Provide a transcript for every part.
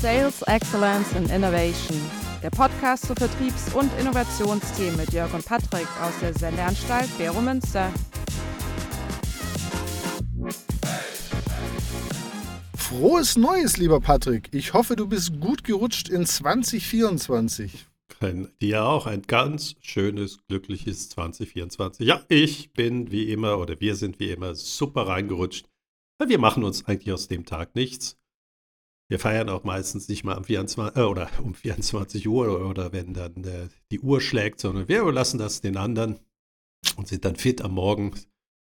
Sales Excellence and Innovation, der Podcast zu Vertriebs- und Innovationsthemen mit Jörg und Patrick aus der Sendeanstalt Bero Münster. Frohes Neues, lieber Patrick. Ich hoffe, du bist gut gerutscht in 2024. Ein, dir auch ein ganz schönes, glückliches 2024. Ja, ich bin wie immer oder wir sind wie immer super reingerutscht. Weil wir machen uns eigentlich aus dem Tag nichts. Wir feiern auch meistens nicht mal am 24, äh, oder um 24 Uhr oder, oder wenn dann äh, die Uhr schlägt, sondern wir überlassen das den anderen und sind dann fit am Morgen,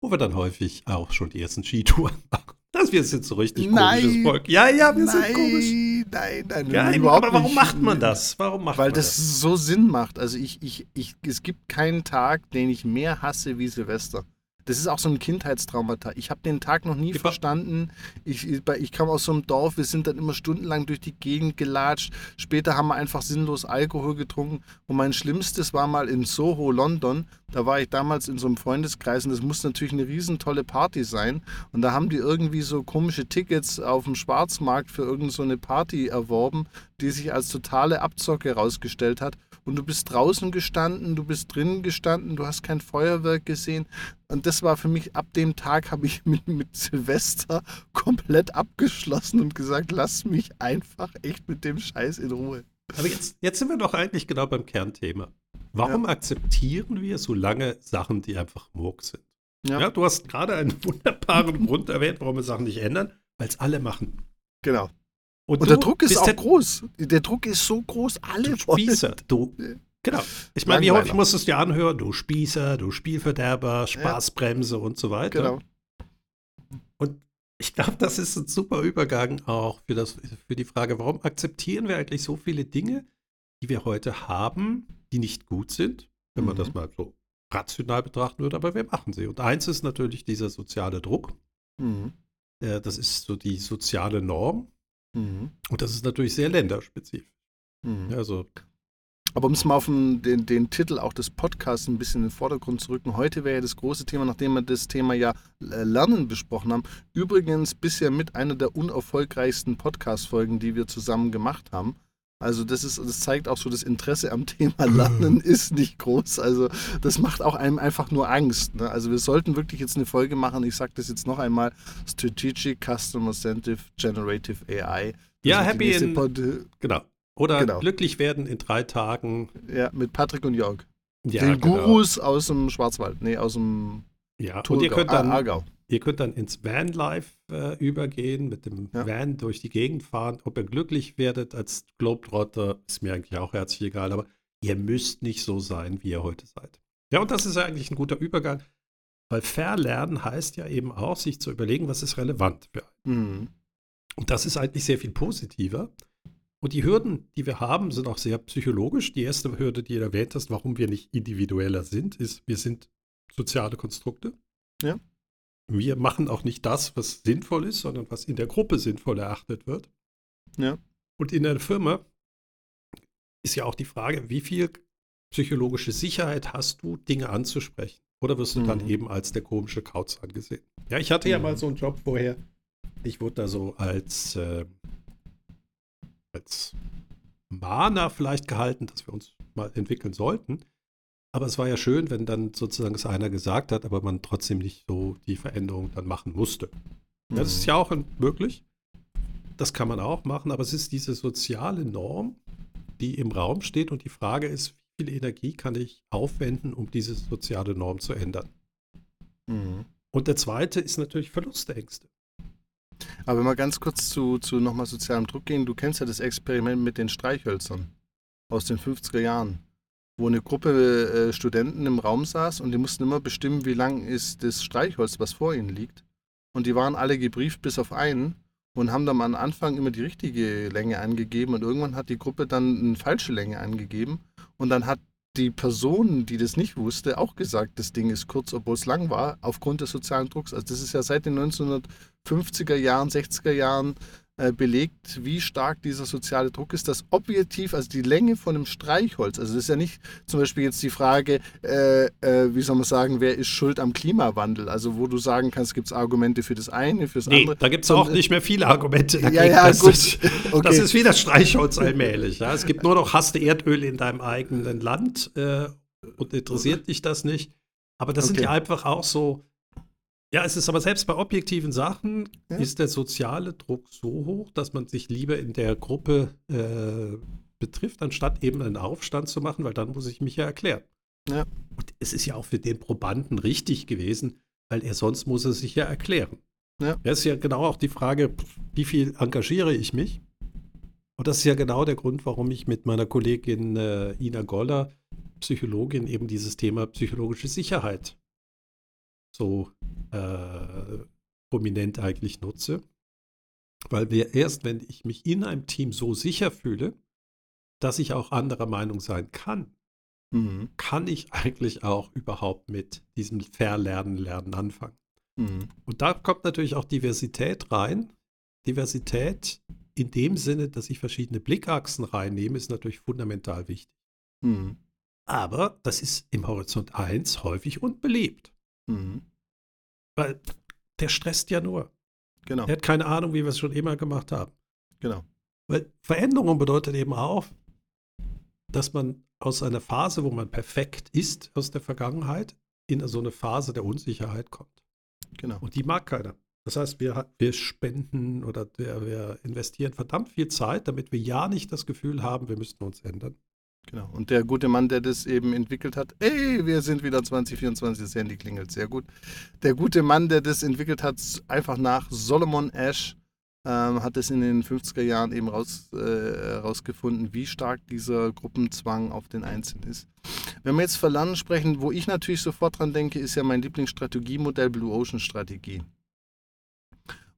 wo wir dann häufig auch schon die ersten Skitouren machen. Das wir sind so richtig Nein. komisches Volk. Ja, ja, wir nein, sind komisch. Nein, nein, Ja, überhaupt aber warum nicht. macht man das? Warum macht Weil man das, das? so Sinn macht. Also ich, ich, ich, es gibt keinen Tag, den ich mehr hasse wie Silvester. Das ist auch so ein Kindheitstraumata. Ich habe den Tag noch nie Ja. verstanden. Ich, ich, ich kam aus so einem Dorf, wir sind dann immer stundenlang durch die Gegend gelatscht. Später haben wir einfach sinnlos Alkohol getrunken. Und mein Schlimmstes war mal in Soho, London. Da war ich damals in so einem Freundeskreis und das muss natürlich eine riesen tolle Party sein. Und da haben die irgendwie so komische Tickets auf dem Schwarzmarkt für irgendeine so eine Party erworben, die sich als totale Abzocke herausgestellt hat. Und du bist draußen gestanden, du bist drinnen gestanden, du hast kein Feuerwerk gesehen. Und das war für mich, ab dem Tag habe ich mit, mit Silvester komplett abgeschlossen und gesagt, lass mich einfach echt mit dem Scheiß in Ruhe. Aber jetzt, jetzt sind wir doch eigentlich genau beim Kernthema. Warum akzeptieren wir so lange Sachen, die einfach Murks sind? Ja. Ja. du hast gerade einen wunderbaren Grund erwähnt, warum wir Sachen nicht ändern, weil es alle machen. Genau. Und, Und der Druck ist auch der, groß. Der Druck ist so groß, alle Du wollen. Spießer, du. Genau. Ich meine, wie häufig musst du es dir anhören? Du Spießer, du Spielverderber, Spaßbremse und so weiter. Genau. Und ich glaube, das ist ein super Übergang auch für, das, für die Frage, warum akzeptieren wir eigentlich so viele Dinge, die wir heute haben, die nicht gut sind, wenn man Mhm. das mal so rational betrachten würde, aber wir machen sie. Und eins ist natürlich dieser soziale Druck. Mhm. Äh, Das ist so die soziale Norm. Mhm. Und das ist natürlich sehr länderspezifisch. Mhm. Also, Aber um es mal auf den, den, den Titel auch des Podcasts ein bisschen in den Vordergrund zu rücken, heute wäre ja das große Thema, nachdem wir das Thema ja äh, Lernen besprochen haben, übrigens bisher mit einer der unerfolgreichsten Podcast-Folgen, die wir zusammen gemacht haben. Also das ist, das zeigt auch so, das Interesse am Thema Lernen ist nicht groß. Also das macht auch einem einfach nur Angst. Ne? Also wir sollten wirklich jetzt eine Folge machen, ich sage das jetzt noch einmal, Strategic Customer Centered Generative AI. Das Ja, happy in- Pod- genau. Oder Genau. glücklich werden in drei Tagen. ja, mit Patrick und Jörg. Ja, den genau. Gurus aus dem Schwarzwald, nee, aus dem Ja, und Thurgau, ihr könnt ah, dann Aargau. Ihr könnt dann ins Vanlife äh, übergehen, mit dem Ja. Van durch die Gegend fahren. Ob ihr glücklich werdet als Globetrotter, ist mir eigentlich auch herzlich egal, aber ihr müsst nicht so sein, wie ihr heute seid. Ja, und das ist ja eigentlich ein guter Übergang, weil Verlernen heißt ja eben auch, sich zu überlegen, was ist relevant für einen. Mhm. Und das ist eigentlich sehr viel positiver. Und die Hürden, die wir haben, sind auch sehr psychologisch. Die erste Hürde, die du erwähnt hast, warum wir nicht individueller sind, ist, wir sind soziale Konstrukte. Ja. Wir machen auch nicht das, was sinnvoll ist, sondern was in der Gruppe sinnvoll erachtet wird. Ja. Und in der Firma ist ja auch die Frage, wie viel psychologische Sicherheit hast du, Dinge anzusprechen? Oder wirst du dann Mhm. eben als der komische Kauz angesehen? Ja, ich hatte ja Mhm. mal so einen Job vorher. Ich wurde da so als, äh, als Mahner vielleicht gehalten, dass wir uns mal entwickeln sollten. Aber es war ja schön, wenn dann sozusagen es einer gesagt hat, aber man trotzdem nicht so die Veränderung dann machen musste. Ja, das ist ja auch möglich. Das kann man auch machen, aber es ist diese soziale Norm, die im Raum steht und die Frage ist, wie viel Energie kann ich aufwenden, um diese soziale Norm zu ändern? Mhm. Und der zweite ist natürlich Verlustängste. Aber wenn wir ganz kurz zu, zu nochmal sozialem Druck gehen, du kennst ja das Experiment mit den Streichhölzern aus den 50er Jahren, wo eine Gruppe äh, Studenten im Raum saß und die mussten immer bestimmen, wie lang ist das Streichholz, was vor ihnen liegt. Und die waren alle gebrieft bis auf einen und haben dann am Anfang immer die richtige Länge angegeben und irgendwann hat die Gruppe dann eine falsche Länge angegeben und dann hat die Person, die das nicht wusste, auch gesagt, das Ding ist kurz, obwohl es lang war, aufgrund des sozialen Drucks. Also das ist ja seit den 1950er Jahren, 60er Jahren belegt, wie stark dieser soziale Druck ist, dass objektiv, also die Länge von einem Streichholz, also das ist ja nicht zum Beispiel jetzt die Frage, äh, äh, wie soll man sagen, wer ist schuld am Klimawandel, also wo du sagen kannst, gibt es Argumente für das eine, für das nee, andere. da gibt es auch nicht mehr viele Argumente dagegen. Ja, ja, das, gut. Ist, okay. das ist wie das Streichholz allmählich. Ja. Es gibt nur noch Haste Erdöl in deinem eigenen Land äh, und interessiert dich das nicht. Aber das okay. sind ja einfach auch so ja, es ist aber selbst bei objektiven Sachen ja. ist der soziale Druck so hoch, dass man sich lieber in der Gruppe äh, betrifft, anstatt eben einen Aufstand zu machen, weil dann muss ich mich ja erklären. Ja. Und es ist ja auch für den Probanden richtig gewesen, weil er sonst muss er sich ja erklären. Ja. Das ist ja genau auch die Frage, wie viel engagiere ich mich? Und das ist ja genau der Grund, warum ich mit meiner Kollegin äh, Ina Goller, Psychologin, eben dieses Thema psychologische Sicherheit so äh, prominent eigentlich nutze. Weil wir erst, wenn ich mich in einem Team so sicher fühle, dass ich auch anderer Meinung sein kann, mhm. kann ich eigentlich auch überhaupt mit diesem Verlernen, Lernen anfangen. Mhm. Und da kommt natürlich auch Diversität rein. Diversität in dem Sinne, dass ich verschiedene Blickachsen reinnehme, ist natürlich fundamental wichtig. Mhm. Aber das ist im Horizont 1 häufig unbeliebt. Mhm. Weil der stresst ja nur. Genau. Der hat keine Ahnung, wie wir es schon immer gemacht haben. Genau. Weil Veränderung bedeutet eben auch, dass man aus einer Phase, wo man perfekt ist aus der Vergangenheit, in so eine Phase der Unsicherheit kommt. Genau. Und die mag keiner. Das heißt, wir, wir spenden oder wir, wir investieren verdammt viel Zeit, damit wir ja nicht das Gefühl haben, wir müssten uns ändern. Genau. Und der gute Mann, der das eben entwickelt hat, ey, wir sind wieder 2024, das Handy klingelt sehr gut. Der gute Mann, der das entwickelt hat, einfach nach Solomon Ash, ähm, hat es in den 50er Jahren eben raus, äh, rausgefunden, wie stark dieser Gruppenzwang auf den Einzelnen ist. Wenn wir jetzt Verlernen sprechen, wo ich natürlich sofort dran denke, ist ja mein Lieblingsstrategiemodell Blue Ocean Strategie.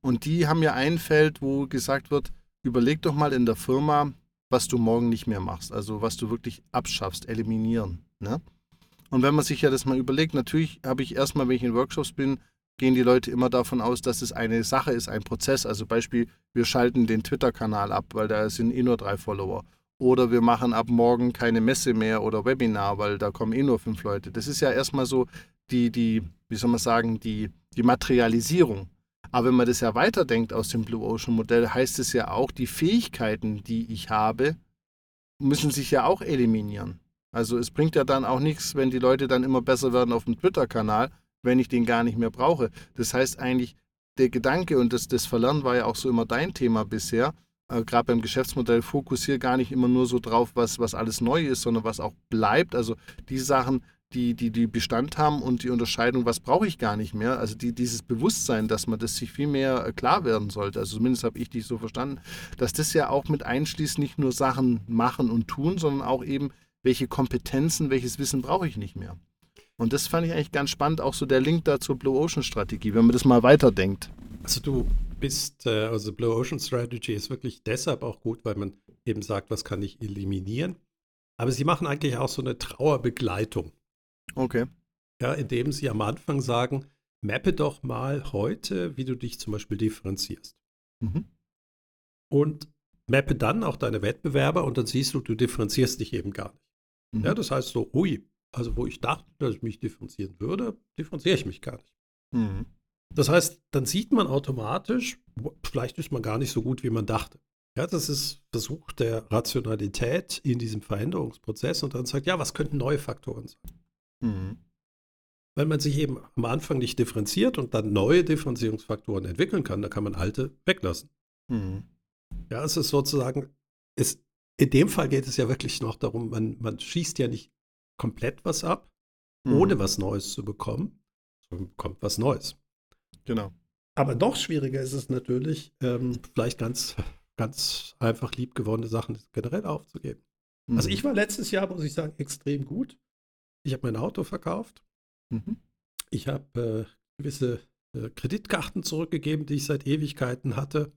Und die haben ja ein Feld, wo gesagt wird, überleg doch mal in der Firma, was du morgen nicht mehr machst, also was du wirklich abschaffst, eliminieren. Ne? Und wenn man sich ja das mal überlegt, natürlich habe ich erstmal, wenn ich in Workshops bin, gehen die Leute immer davon aus, dass es eine Sache ist, ein Prozess. Also Beispiel, wir schalten den Twitter-Kanal ab, weil da sind eh nur drei Follower. Oder wir machen ab morgen keine Messe mehr oder Webinar, weil da kommen eh nur fünf Leute. Das ist ja erstmal so die, die, wie soll man sagen, die, die Materialisierung. Aber wenn man das ja weiterdenkt aus dem Blue Ocean Modell, heißt es ja auch, die Fähigkeiten, die ich habe, müssen sich ja auch eliminieren. Also es bringt ja dann auch nichts, wenn die Leute dann immer besser werden auf dem Twitter-Kanal, wenn ich den gar nicht mehr brauche. Das heißt eigentlich, der Gedanke und das, das Verlernen war ja auch so immer dein Thema bisher, äh, gerade beim Geschäftsmodell, fokussiere gar nicht immer nur so drauf, was, was alles neu ist, sondern was auch bleibt. Also die Sachen, die, die, die Bestand haben und die Unterscheidung, was brauche ich gar nicht mehr. Also die, dieses Bewusstsein, dass man das sich viel mehr äh, klar werden sollte. Also zumindest habe ich dich so verstanden, dass das ja auch mit einschließt, nicht nur Sachen machen und tun, sondern auch eben, welche Kompetenzen, welches Wissen brauche ich nicht mehr. Und das fand ich eigentlich ganz spannend, auch so der Link da zur Blue Ocean Strategie, wenn man das mal weiterdenkt. Also du bist, äh, also Blue Ocean Strategy ist wirklich deshalb auch gut, weil man eben sagt, was kann ich eliminieren. Aber sie machen eigentlich auch so eine Trauerbegleitung. Okay. Ja, indem sie am Anfang sagen, mappe doch mal heute, wie du dich zum Beispiel differenzierst. Mhm. Und mappe dann auch deine Wettbewerber und dann siehst du, du differenzierst dich eben gar nicht. Mhm. Ja, das heißt so, ui, also wo ich dachte, dass ich mich differenzieren würde, differenziere ich mich gar nicht. Mhm. Das heißt, dann sieht man automatisch, vielleicht ist man gar nicht so gut, wie man dachte. Ja, das ist Versuch der Rationalität in diesem Veränderungsprozess und dann sagt, ja, was könnten neue Faktoren sein? Mhm. Weil man sich eben am Anfang nicht differenziert und dann neue Differenzierungsfaktoren entwickeln kann, da kann man alte weglassen. Mhm. Ja, es ist sozusagen, es, in dem Fall geht es ja wirklich noch darum, man, man schießt ja nicht komplett was ab, mhm. ohne was Neues zu bekommen, sondern bekommt was Neues. Genau. Aber noch schwieriger ist es natürlich, ähm, vielleicht ganz, ganz einfach liebgewonnene Sachen generell aufzugeben. Also mhm. Also ich war letztes Jahr, muss ich sagen, extrem gut. Ich habe mein Auto verkauft. Mhm. Ich habe äh, gewisse äh, Kreditkarten zurückgegeben, die ich seit Ewigkeiten hatte,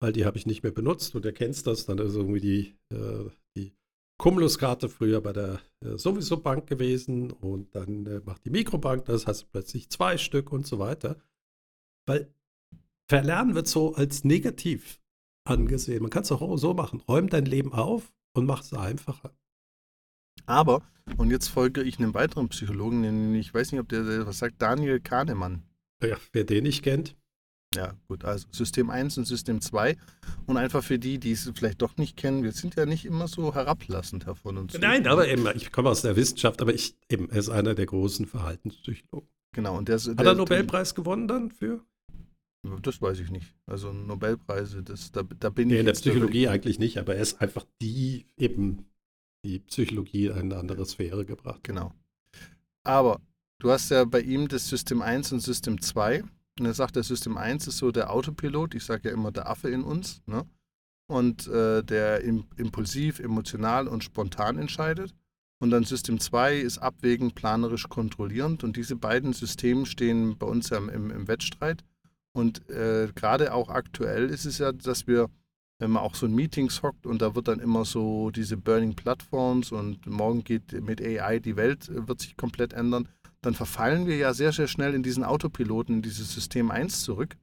weil die habe ich nicht mehr benutzt. Und du kennst das, dann ist irgendwie die, äh, die Cumulus-Karte früher bei der äh, sowieso Bank gewesen und dann äh, macht die Mikrobank das, hast du plötzlich zwei Stück und so weiter. Weil Verlernen wird so als negativ angesehen. Man kann es auch so machen. Räum dein Leben auf und mach es einfacher. Aber, und jetzt folge ich einem weiteren Psychologen, den ich weiß nicht, ob der, der was sagt, Daniel Kahnemann. Ja, wer den nicht kennt. Ja, gut, also System 1 und System 2. Und einfach für die, die es vielleicht doch nicht kennen, wir sind ja nicht immer so herablassend davon. Und Nein, aber eben, ich komme aus der Wissenschaft, aber ich eben, er ist einer der großen Verhaltenspsychologen. Genau, und der, Hat der, er einen Nobelpreis gewonnen dann für? Das weiß ich nicht. Also Nobelpreise, das, da, da bin Nee, ich. in der Psychologie eigentlich nicht, aber er ist einfach die, eben die Psychologie in eine andere Sphäre gebracht. Genau. Aber du hast ja bei ihm das System 1 und System 2. Und er sagt, der System 1 ist so der Autopilot, ich sage ja immer der Affe in uns, ne? Und äh, der im, impulsiv, emotional und spontan entscheidet. Und dann System 2 ist abwägend, planerisch, kontrollierend. Und diese beiden Systeme stehen bei uns ja im, im Wettstreit. Und äh, gerade auch aktuell ist es ja, dass wir, wenn man auch so in Meetings hockt und da wird dann immer so diese Burning Platforms und morgen geht mit AI die Welt, wird sich komplett ändern, dann verfallen wir ja sehr, sehr schnell in diesen Autopiloten, in dieses System 1 zurück.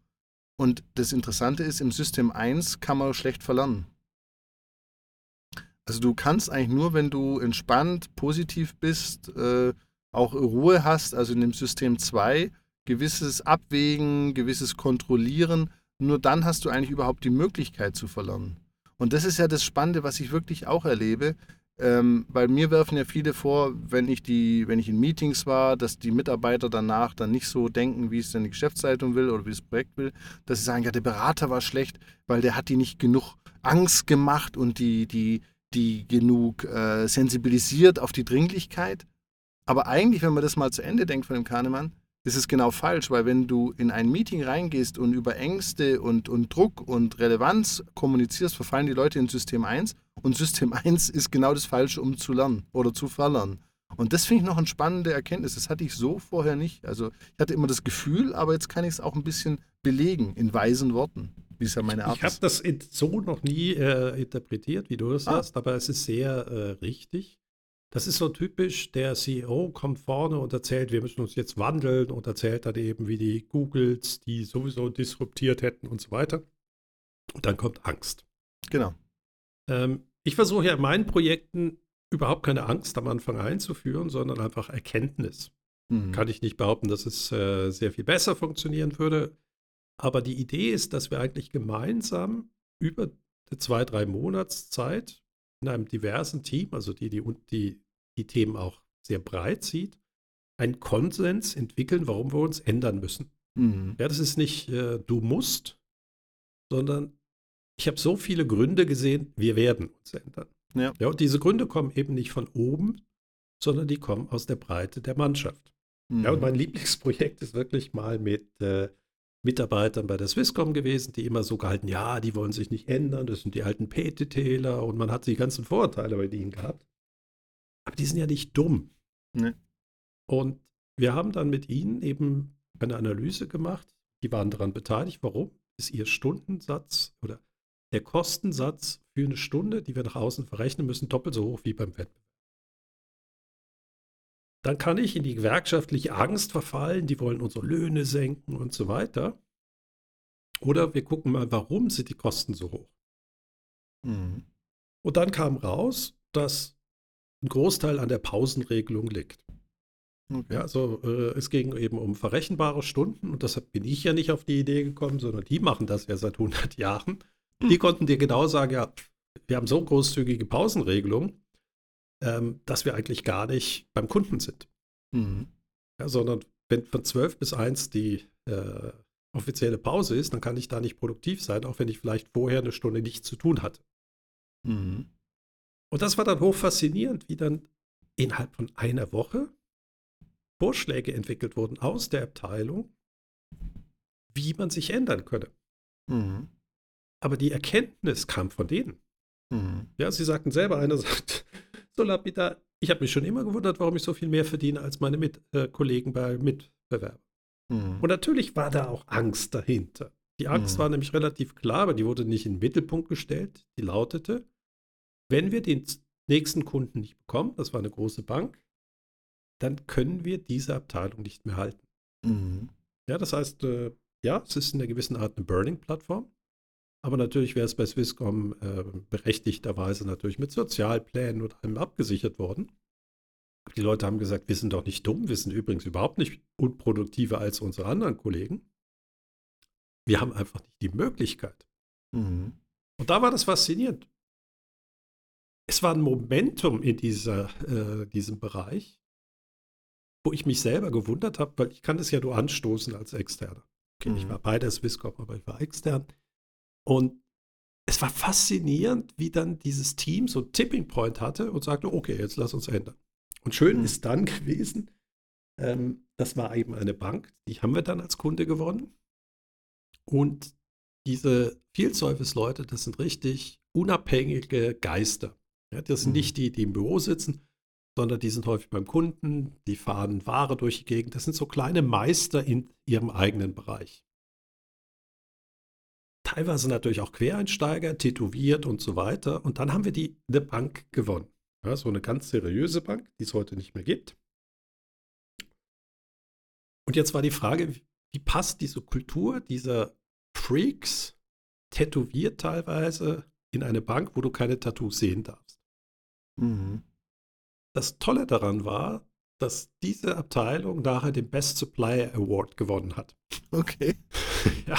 Und das Interessante ist, im System 1 kann man schlecht verlernen. Also du kannst eigentlich nur, wenn du entspannt, positiv bist, äh, auch Ruhe hast, also in dem System 2, gewisses Abwägen, gewisses Kontrollieren, nur dann hast du eigentlich überhaupt die Möglichkeit zu verlernen. Und das ist ja das Spannende, was ich wirklich auch erlebe, ähm, weil mir werfen ja viele vor, wenn ich, die, wenn ich in Meetings war, dass die Mitarbeiter danach dann nicht so denken, wie es denn die Geschäftsleitung will oder wie das Projekt will, dass sie sagen, ja, der Berater war schlecht, weil der hat die nicht genug Angst gemacht und die, die, die genug äh, sensibilisiert auf die Dringlichkeit. Aber eigentlich, wenn man das mal zu Ende denkt von dem Kahnemann, ist es genau falsch, weil wenn du in ein Meeting reingehst und über Ängste und, und Druck und Relevanz kommunizierst, verfallen die Leute in System 1 und System 1 ist genau das Falsche, um zu lernen oder zu verlernen. Und das finde ich noch eine spannende Erkenntnis. Das hatte ich so vorher nicht. Also ich hatte immer das Gefühl, aber jetzt kann ich es auch ein bisschen belegen in weisen Worten, wie es ja meine Art Ich habe das so noch nie äh, interpretiert, wie du das Ah. hast, aber es ist sehr äh, richtig. Das ist so typisch, der CEO kommt vorne und erzählt, wir müssen uns jetzt wandeln und erzählt dann eben, wie die Googles, die sowieso disruptiert hätten und so weiter. Und dann kommt Angst. Genau. Ähm, ich versuche ja in meinen Projekten überhaupt keine Angst am Anfang einzuführen, sondern einfach Erkenntnis. Mhm. Kann ich nicht behaupten, dass es äh, sehr viel besser funktionieren würde. Aber die Idee ist, dass wir eigentlich gemeinsam über zwei, drei Monatszeit in einem diversen Team, also die die, die die Themen auch sehr breit sieht, einen Konsens entwickeln, warum wir uns ändern müssen. Mhm. Ja, das ist nicht äh, du musst, sondern ich habe so viele Gründe gesehen, wir werden uns ändern. Ja. ja, und diese Gründe kommen eben nicht von oben, sondern die kommen aus der Breite der Mannschaft. Mhm. Ja, und mein Lieblingsprojekt ist wirklich mal mit äh, Mitarbeitern bei der Swisscom gewesen, die immer so gehalten, ja, die wollen sich nicht ändern, das sind die alten PT-Täler und man hat die ganzen Vorurteile bei denen gehabt. Aber die sind ja nicht dumm. Nee. Und wir haben dann mit ihnen eben eine Analyse gemacht. Die waren daran beteiligt. Warum? Ist ihr Stundensatz oder der Kostensatz für eine Stunde, die wir nach außen verrechnen müssen, doppelt so hoch wie beim Wettbewerb. Dann kann ich in die gewerkschaftliche Angst verfallen, die wollen unsere Löhne senken und so weiter. Oder wir gucken mal, warum sind die Kosten so hoch? Mhm. Und dann kam raus, dass ein Großteil an der Pausenregelung liegt. Okay. Ja, also äh, es ging eben um verrechenbare Stunden und deshalb bin ich ja nicht auf die Idee gekommen, sondern die machen das ja seit 100 Jahren. Die konnten dir genau sagen, ja, wir haben so großzügige Pausenregelungen, ähm, dass wir eigentlich gar nicht beim Kunden sind. Mhm. Ja, sondern wenn von 12 bis 1 die äh, offizielle Pause ist, dann kann ich da nicht produktiv sein, auch wenn ich vielleicht vorher eine Stunde nichts zu tun hatte. Mhm. Und das war dann hoch faszinierend, wie dann innerhalb von einer Woche Vorschläge entwickelt wurden aus der Abteilung, wie man sich ändern könne. Mhm. Aber die Erkenntnis kam von denen. Mhm. Ja, sie sagten selber, einer sagt, so lapidar, ich habe mich schon immer gewundert, warum ich so viel mehr verdiene als meine äh, Kollegen bei Mitbewerbern. Mhm. Und natürlich war da auch Angst dahinter. Die Angst Mhm. war nämlich relativ klar, aber die wurde nicht in den Mittelpunkt gestellt. Die lautete, wenn wir den nächsten Kunden nicht bekommen, das war eine große Bank, dann können wir diese Abteilung nicht mehr halten. Mhm. Ja, das heißt, äh, ja, es ist in einer gewissen Art eine Burning-Plattform, Aber natürlich wäre es bei Swisscom äh, berechtigterweise natürlich mit Sozialplänen und allem abgesichert worden. Die Leute haben gesagt, wir sind doch nicht dumm, wir sind übrigens überhaupt nicht unproduktiver als unsere anderen Kollegen. Wir haben einfach nicht die Möglichkeit. Mhm. Und da war das faszinierend. Es war ein Momentum in dieser, äh, diesem Bereich, wo ich mich selber gewundert habe, weil ich kann das ja nur anstoßen als Externer. Okay, mhm. Ich war bei der Swisscom, aber ich war extern. Und es war faszinierend, wie dann dieses Team so einen Tipping Point hatte und sagte, okay, jetzt lass uns ändern. Und schön mhm. ist dann gewesen, ähm, das war eben eine Bank, die haben wir dann als Kunde gewonnen. Und diese Field Service Leute, das sind richtig unabhängige Geister. Ja, das sind mhm. nicht die, die im Büro sitzen, sondern die sind häufig beim Kunden, die fahren Ware durch die Gegend. Das sind so kleine Meister in ihrem eigenen Bereich. Teilweise natürlich auch Quereinsteiger, tätowiert und so weiter. Und dann haben wir die eine Bank gewonnen. Ja, so eine ganz seriöse Bank, die es heute nicht mehr gibt. Und jetzt war die Frage, wie passt diese Kultur dieser Freaks, tätowiert teilweise, in eine Bank, wo du keine Tattoos sehen darfst? Mhm. Das Tolle daran war, dass diese Abteilung nachher den Best Supplier Award gewonnen hat. Okay. ja,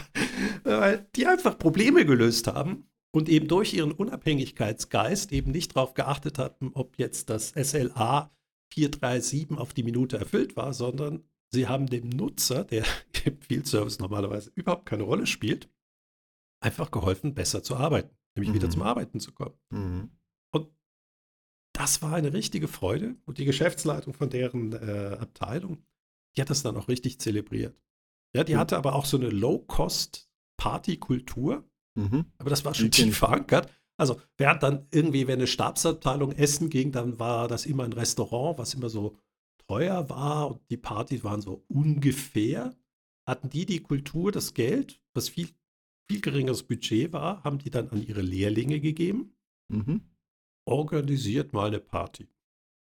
weil die einfach Probleme gelöst haben und eben durch ihren Unabhängigkeitsgeist eben nicht darauf geachtet hatten, ob jetzt das SLA 437 auf die Minute erfüllt war, sondern sie haben dem Nutzer, der im Field Service normalerweise überhaupt keine Rolle spielt, einfach geholfen, besser zu arbeiten, nämlich mhm. wieder zum Arbeiten zu kommen. Mhm. Und das war eine richtige Freude und die Geschäftsleitung von deren äh, Abteilung, die hat das dann auch richtig zelebriert. Ja, die mhm. hatte aber auch so eine Low-Cost-Party-Kultur. Mhm. Aber das war schon tief verankert. Also, während dann irgendwie, wenn eine Stabsabteilung essen ging, dann war das immer ein Restaurant, was immer so teuer war und die Partys waren so ungefähr. Hatten die die Kultur, das Geld, was viel, viel geringeres Budget war, haben die dann an ihre Lehrlinge gegeben. Mhm. Organisiert mal eine Party.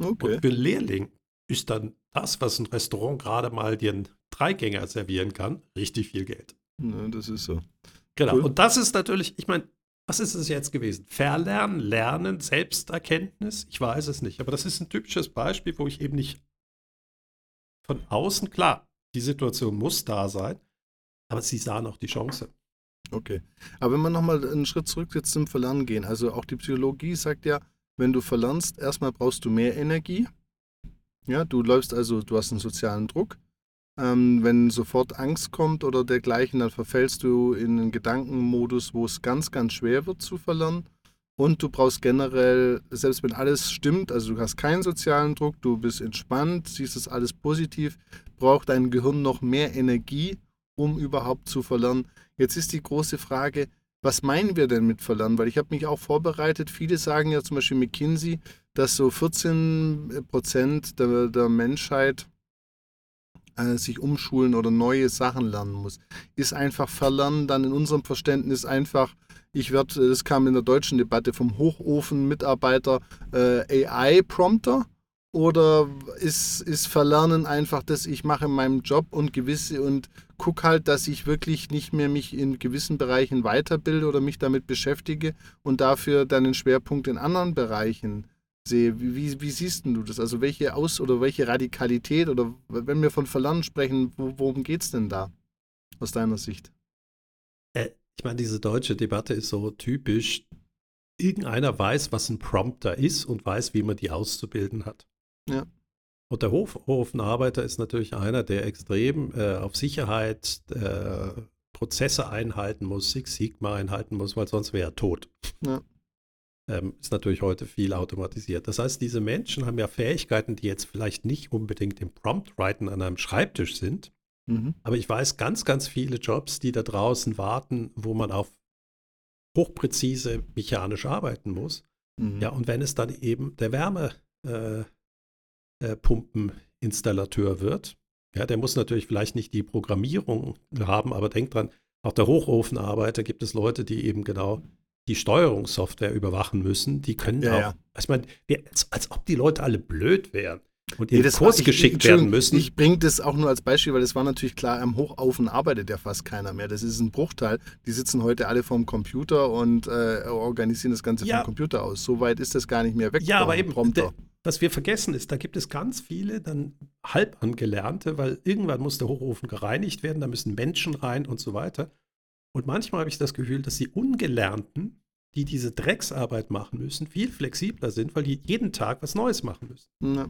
Okay. Und für Lehrling ist dann das, was ein Restaurant gerade mal dir Dreigänger servieren kann, richtig viel Geld. Ja, das ist so. Genau. Cool. Und das ist natürlich, ich meine, was ist es jetzt gewesen? Verlernen, Lernen, Selbsterkenntnis? Ich weiß es nicht. Aber das ist ein typisches Beispiel, wo ich eben nicht von außen, klar, die Situation muss da sein, aber sie sahen auch die Chance. Okay. Aber wenn man nochmal einen Schritt zurück jetzt zum Verlernen gehen, also auch die Psychologie sagt ja, wenn du verlernst, erstmal brauchst du mehr Energie. Ja, du läufst also, du hast einen sozialen Druck. Ähm, wenn sofort Angst kommt oder dergleichen, dann verfällst du in einen Gedankenmodus, wo es ganz, ganz schwer wird zu verlernen. Und du brauchst generell, selbst wenn alles stimmt, also du hast keinen sozialen Druck, du bist entspannt, siehst das alles positiv, braucht dein Gehirn noch mehr Energie, um überhaupt zu verlernen. Jetzt ist die große Frage, was meinen wir denn mit verlernen? Weil ich habe mich auch vorbereitet. Viele sagen ja zum Beispiel McKinsey, dass so 14 Prozent der, der Menschheit äh, sich umschulen oder neue Sachen lernen muss. Ist einfach Verlernen dann in unserem Verständnis einfach, ich werde, das kam in der deutschen Debatte vom Hochofen-Mitarbeiter äh, AI-Prompter oder ist, ist Verlernen einfach, dass ich mache in meinem Job und gewisse und gucke halt, dass ich wirklich nicht mehr mich in gewissen Bereichen weiterbilde oder mich damit beschäftige und dafür dann den Schwerpunkt in anderen Bereichen sehe. Wie, wie, siehst du das? Also welche Aus- oder welche Radikalität oder wenn wir von Verlernen sprechen, wo, worum geht es denn da aus deiner Sicht? Äh, ich meine, diese deutsche Debatte ist so typisch. Irgendeiner weiß, was ein Prompter ist und weiß, wie man die auszubilden hat. Ja. Und der Hof, Hofenarbeiter ist natürlich einer, der extrem äh, auf Sicherheit äh, Prozesse einhalten muss, Six Sigma einhalten muss, weil sonst wäre er tot. Ja ähm, ist natürlich heute viel automatisiert. Das heißt, diese Menschen haben ja Fähigkeiten, die jetzt vielleicht nicht unbedingt im Prompt-Writen an einem Schreibtisch sind. Mhm. Aber ich weiß ganz, ganz viele Jobs, die da draußen warten, wo man auf hochpräzise mechanisch arbeiten muss. Mhm. Ja, und wenn es dann eben der Wärmepumpeninstallateur äh, äh, wird, ja, der muss natürlich vielleicht nicht die Programmierung haben, aber denkt dran, auch der Hochofenarbeiter gibt es Leute, die eben genau die Steuerungssoftware überwachen müssen, die können ja, auch, ja. ich meine, als, als ob die Leute alle blöd wären. und in Nee, Kurs geschickt ich- werden müssen. Ich bringe das auch nur als Beispiel, weil das war natürlich klar, am Hochaufen arbeitet ja fast keiner mehr. Das ist ein Bruchteil. Die sitzen heute alle vorm Computer und äh, organisieren das Ganze Ja. vom Computer aus. So weit ist das gar nicht mehr weg. Ja, aber eben, Prompter. was wir vergessen ist, da gibt es ganz viele dann Halbangelernte, weil irgendwann muss der Hochofen gereinigt werden, da müssen Menschen rein und so weiter. Und manchmal habe ich das Gefühl, dass die Ungelernten, die diese Drecksarbeit machen müssen, viel flexibler sind, weil die jeden Tag was Neues machen müssen. Ja.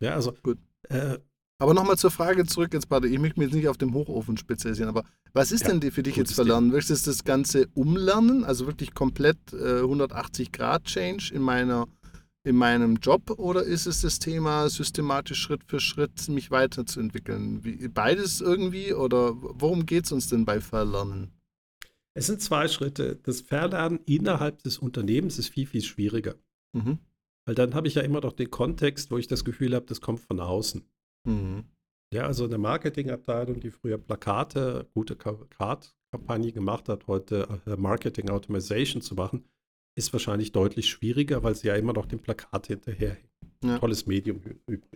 Ja, also Gut. Äh, Aber nochmal zur Frage zurück jetzt, Bade. Ich möchte mich jetzt nicht auf dem Hochofen spezialisieren, aber was ist Ja, denn die für dich jetzt verlernen? Möchtest du das Ganze umlernen? Also wirklich komplett äh, 180 Grad Change in meiner in meinem Job oder ist es das Thema systematisch Schritt für Schritt mich weiterzuentwickeln? Wie, beides irgendwie oder worum geht es uns denn bei Verlernen? Es sind zwei Schritte. Das Verlernen innerhalb des Unternehmens ist viel, viel schwieriger. Mhm. Weil dann habe ich ja immer noch den Kontext, wo ich das Gefühl habe, das kommt von außen. Mhm. Ja, also eine Marketingabteilung, die früher Plakate, gute Plakatkampagne gemacht hat, heute äh, Marketing Automation zu machen, ist wahrscheinlich deutlich schwieriger, weil sie ja immer noch dem Plakat hinterherhängen. Ja. Tolles Medium übrigens.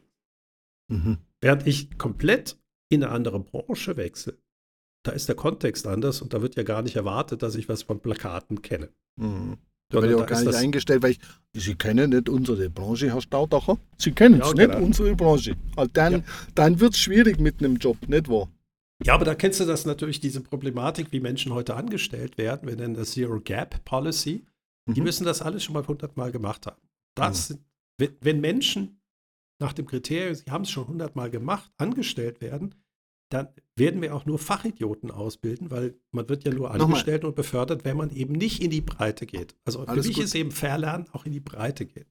Mhm. Während ich komplett in eine andere Branche wechsle, da ist der Kontext anders und da wird ja gar nicht erwartet, dass ich was von Plakaten kenne. Mhm. Da werde ich auch gar nicht das- eingestellt, weil ich, Sie kennen nicht unsere Branche, Herr Staudacher. Sie kennen es Ja, nicht, genau. unsere Branche. Und dann, Ja. dann wird es schwierig mit einem Job, nicht wahr? Ja, aber da kennst du das natürlich, diese Problematik, wie Menschen heute angestellt werden. Wir nennen das Zero Gap Policy. Die Mhm. müssen das alles schon mal hundertmal gemacht haben. Das, sind- wenn, wenn Menschen nach dem Kriterium, sie haben es schon hundertmal gemacht, angestellt werden, dann werden wir auch nur Fachidioten ausbilden, weil man wird ja nur Nochmal. angestellt und befördert, wenn man eben nicht in die Breite geht. Also Alles für mich gut. ist eben Verlernen auch in die Breite gehen.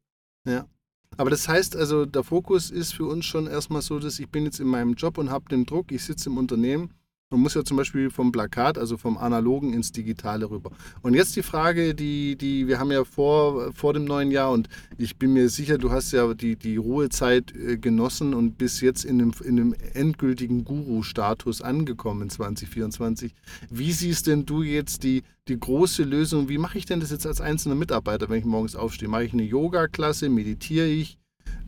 Aber das heißt also, der Fokus ist für uns schon erstmal so, dass ich bin jetzt in meinem Job und habe den Druck, ich sitze im Unternehmen und muss ja zum Beispiel vom Plakat, also vom Analogen ins Digitale rüber. Und jetzt die Frage, die, die wir haben ja vor, vor dem neuen Jahr und ich bin mir sicher, du hast ja die, die Ruhezeit äh, genossen und bis jetzt in einem, in einem endgültigen Guru-Status angekommen in 2024. Wie siehst denn du jetzt die, die große Lösung? Wie mache ich denn das jetzt als einzelner Mitarbeiter, wenn ich morgens aufstehe? Mache ich eine Yoga-Klasse? Meditiere ich?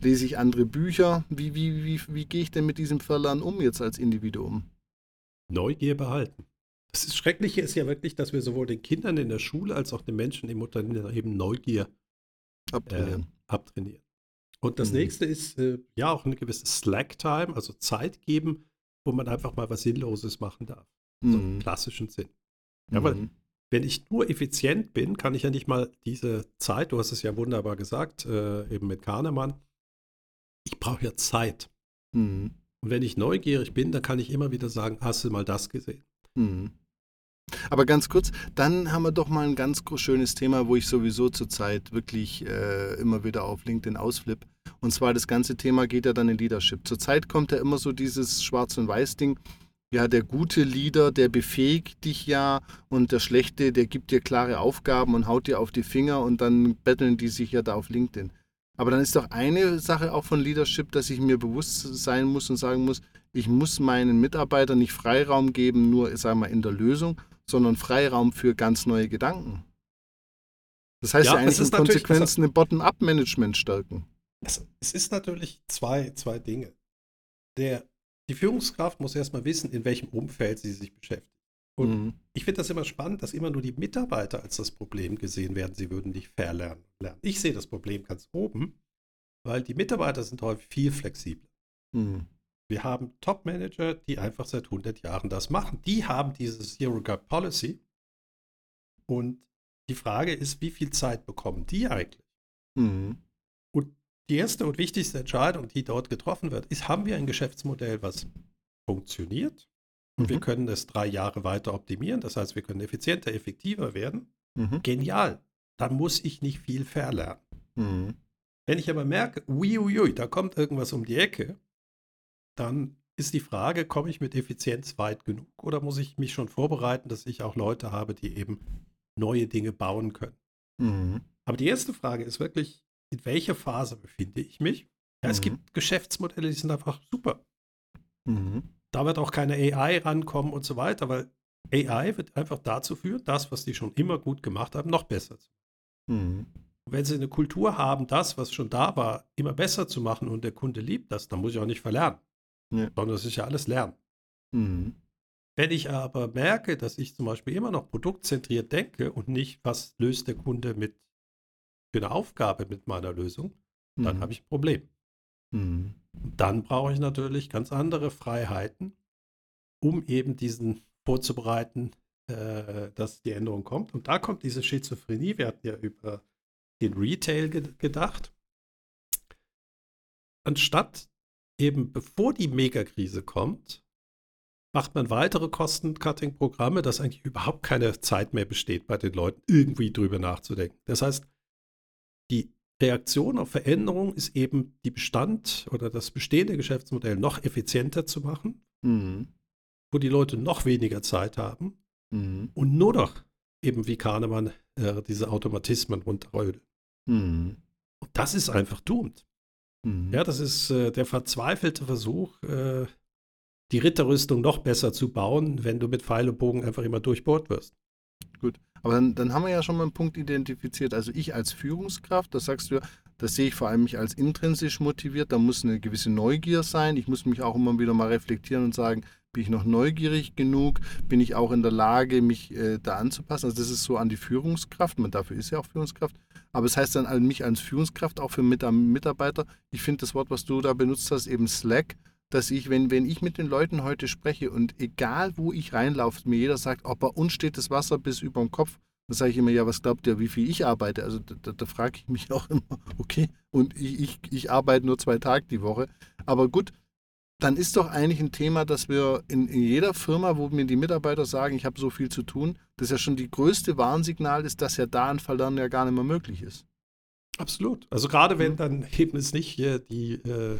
Lese ich andere Bücher? Wie, wie, wie, wie gehe ich denn mit diesem Verlernen um jetzt als Individuum? Neugier behalten. Das Schreckliche ist ja wirklich, dass wir sowohl den Kindern in der Schule als auch den Menschen im Unternehmen eben Neugier Abtrainieren. abtrainieren. Und das Mhm. nächste ist äh, ja auch eine gewisse Slack-Time, also Zeit geben, wo man einfach mal was Sinnloses machen darf. So im Mhm. klassischen Sinn. Ja, weil Mhm. wenn ich nur effizient bin, kann ich ja nicht mal diese Zeit, du hast es ja wunderbar gesagt, äh, eben mit Kahnemann, ich brauche ja Zeit. Mhm. Und wenn ich neugierig bin, dann kann ich immer wieder sagen, hast du mal das gesehen? Mhm. Aber ganz kurz, dann haben wir doch mal ein ganz schönes Thema, wo ich sowieso zurzeit wirklich äh, immer wieder auf LinkedIn ausflippe. Und zwar das ganze Thema geht ja dann in Leadership. Zurzeit kommt ja immer so dieses Schwarz- und Weiß-Ding. Ja, der gute Leader, der befähigt dich ja und der schlechte, der gibt dir klare Aufgaben und haut dir auf die Finger und dann betteln die sich ja da auf LinkedIn. Aber dann ist doch eine Sache auch von Leadership, dass ich mir bewusst sein muss und sagen muss, ich muss meinen Mitarbeitern nicht Freiraum geben, nur sagen wir, in der Lösung, sondern Freiraum für ganz neue Gedanken. Das heißt Ja, ja, eigentlich es ist in natürlich- Konsequenz eine Bottom-up-Management stärken. Es, es ist natürlich zwei, zwei Dinge. Der, die Führungskraft muss erstmal wissen, in welchem Umfeld sie sich beschäftigt. Und Mhm. ich finde das immer spannend, dass immer nur die Mitarbeiter als das Problem gesehen werden, sie würden nicht verlernen. Lernen. Ich sehe das Problem ganz oben, weil die Mitarbeiter sind häufig viel flexibler. Mhm. Wir haben Top-Manager, die einfach seit 100 Jahren das machen. Die haben diese Zero Gap Policy. Und die Frage ist, wie viel Zeit bekommen die eigentlich? Mhm. Und die erste und wichtigste Entscheidung, die dort getroffen wird, ist, haben wir ein Geschäftsmodell, was funktioniert? Und wir Mhm. können es drei Jahre weiter optimieren. Das heißt, wir können effizienter, effektiver werden. Mhm. Genial. Dann muss ich nicht viel verlernen. Mhm. Wenn ich aber merke, uiuiui, da kommt irgendwas um die Ecke, dann ist die Frage, komme ich mit Effizienz weit genug oder muss ich mich schon vorbereiten, dass ich auch Leute habe, die eben neue Dinge bauen können? Mhm. Aber die erste Frage ist wirklich, in welcher Phase befinde ich mich? Ja, es Mhm. gibt Geschäftsmodelle, die sind einfach super. Mhm. Da wird auch keine AI rankommen und so weiter, weil AI wird einfach dazu führen, das, was die schon immer gut gemacht haben, noch besser zu machen. Mhm. Wenn sie eine Kultur haben, das, was schon da war, immer besser zu machen und der Kunde liebt das, dann muss ich auch nicht verlernen. Ja. Sondern das ist ja alles Lernen. Mhm. Wenn ich aber merke, dass ich zum Beispiel immer noch produktzentriert denke und nicht, was löst der Kunde mit für eine Aufgabe mit meiner Lösung, dann Mhm. habe ich ein Problem. Mhm. Dann brauche ich natürlich ganz andere Freiheiten, um eben diesen vorzubereiten, äh, dass die Änderung kommt. Und da kommt diese Schizophrenie. Wir hatten ja über den Retail ge gedacht. Anstatt eben bevor die Megakrise kommt, macht man weitere Kosten-Cutting-Programme, dass eigentlich überhaupt keine Zeit mehr besteht bei den Leuten, irgendwie drüber nachzudenken. Das heißt, Reaktion auf Veränderung ist eben die Bestand oder das bestehende Geschäftsmodell noch effizienter zu machen, Mhm. wo die Leute noch weniger Zeit haben Mhm. und nur noch eben wie Kahnemann äh, diese Automatismen runterrödeln. Mhm. Und das ist einfach doomed. Mhm. Ja, das ist äh, der verzweifelte Versuch, äh, die Ritterrüstung noch besser zu bauen, wenn du mit Pfeil und Bogen einfach immer durchbohrt wirst. Aber dann, dann haben wir ja schon mal einen Punkt identifiziert. Also ich als Führungskraft, das sagst du ja, das sehe ich vor allem mich als intrinsisch motiviert. Da muss eine gewisse Neugier sein. Ich muss mich auch immer wieder mal reflektieren und sagen, bin ich noch neugierig genug? Bin ich auch in der Lage, mich äh, da anzupassen? Also das ist so an die Führungskraft. Man dafür ist ja auch Führungskraft. Aber es heißt dann an mich als Führungskraft, auch für Mit Mitarbeiter. Ich finde das Wort, was du da benutzt hast, eben Slack dass ich, wenn, wenn ich mit den Leuten heute spreche und egal wo ich reinlaufe, mir jeder sagt, oh, bei uns steht das Wasser bis über dem Kopf, dann sage ich immer, ja, was glaubt ihr, wie viel ich arbeite? Also da, da, da frage ich mich auch immer, okay, und ich, ich, ich arbeite nur zwei Tage die Woche. Aber gut, dann ist doch eigentlich ein Thema, dass wir in, in jeder Firma, wo mir die Mitarbeiter sagen, ich habe so viel zu tun, das ja schon die größte Warnsignal ist, dass ja da ein Verlernen ja gar nicht mehr möglich ist. Absolut. Also gerade wenn dann eben es nicht hier die, äh,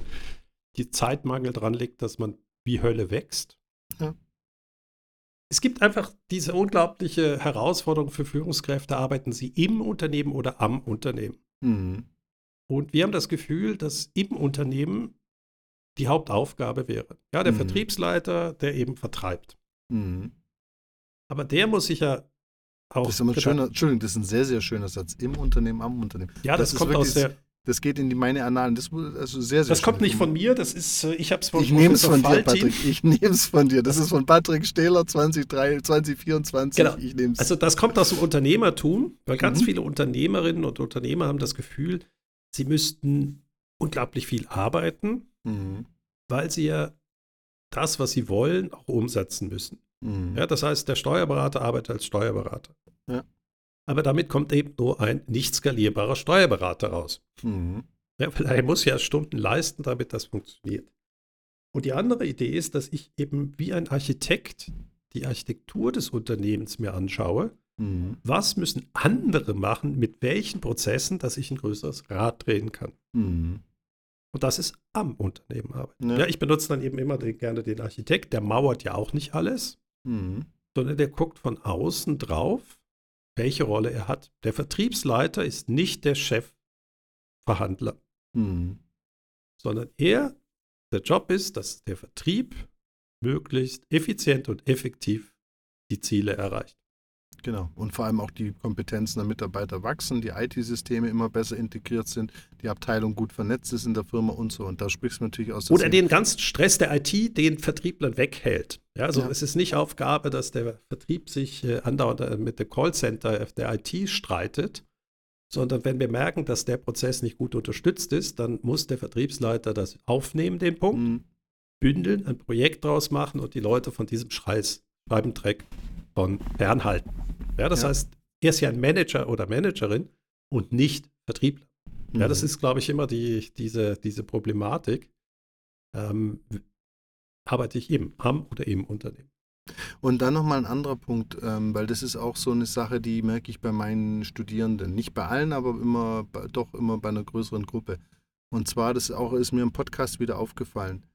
die Zeitmangel dran liegt, dass man wie Hölle wächst. Ja. Es gibt einfach diese unglaubliche Herausforderung für Führungskräfte, arbeiten sie im Unternehmen oder am Unternehmen. Mhm. Und wir haben das Gefühl, dass im Unternehmen die Hauptaufgabe wäre. Ja, der Mhm. Vertriebsleiter, der eben vertreibt. Mhm. Aber der muss sich ja auch. Das ist schöner, Entschuldigung, das ist ein sehr, sehr schöner Satz. Im Unternehmen, am Unternehmen. ja, das, das kommt aus der. Das geht in die meine Annalen. Das, also sehr, sehr Das kommt nicht von mir, das ist, äh, ich habe es von Ich nehme es von dir. Patrick. Ich nehme es von dir. Das ist von Patrick Stehler 2023, 2024. Genau. Ich nehme es. Also das kommt aus dem Unternehmertum, weil ganz Mhm. viele Unternehmerinnen und Unternehmer haben das Gefühl, sie müssten unglaublich viel arbeiten, mhm. weil sie ja das, was sie wollen, auch umsetzen müssen. Mhm. Ja, das heißt, der Steuerberater arbeitet als Steuerberater. Ja. Aber damit kommt eben nur ein nicht skalierbarer Steuerberater raus. Mhm. Ja, weil er muss ja Stunden leisten, damit das funktioniert. Und die andere Idee ist, dass ich eben wie ein Architekt die Architektur des Unternehmens mir anschaue Mhm. was müssen andere machen, mit welchen Prozessen, dass ich ein größeres Rad drehen kann. Mhm. Und das ist am Unternehmen arbeiten. Ja. Ja. ich benutze dann eben immer den, gerne den Architekt, der mauert ja auch nicht alles, Mhm. sondern der guckt von außen drauf, welche Rolle er hat. Der Vertriebsleiter ist nicht der Chefverhandler, Mhm. sondern er, der Job ist, dass der Vertrieb möglichst effizient und effektiv die Ziele erreicht. Genau. Und vor allem auch die Kompetenzen der Mitarbeiter wachsen, die IT-Systeme immer besser integriert sind, die Abteilung gut vernetzt ist in der Firma und so. Und da sprichst du natürlich aus der Oder den ganzen Stress der IT den Vertrieblern weghält. Ja, also Ja. es ist nicht Aufgabe, dass der Vertrieb sich äh, andauernd äh, mit dem Callcenter der IT streitet, sondern wenn wir merken, dass der Prozess nicht gut unterstützt ist, dann muss der Vertriebsleiter das aufnehmen, den Punkt, Mhm. bündeln, ein Projekt draus machen und die Leute von diesem Scheiß, Schreibendreck von fernhalten. Ja, das Ja. heißt, er ist ja ein Manager oder Managerin und nicht Vertriebler. Ja, das Mhm. ist, glaube ich, immer die, diese, diese Problematik. Ähm, arbeite ich eben am oder im Unternehmen. Und dann nochmal ein anderer Punkt, ähm, weil das ist auch so eine Sache, die merke ich bei meinen Studierenden. Nicht bei allen, aber immer, doch immer bei einer größeren Gruppe. Und zwar, das auch ist mir im Podcast wieder aufgefallen.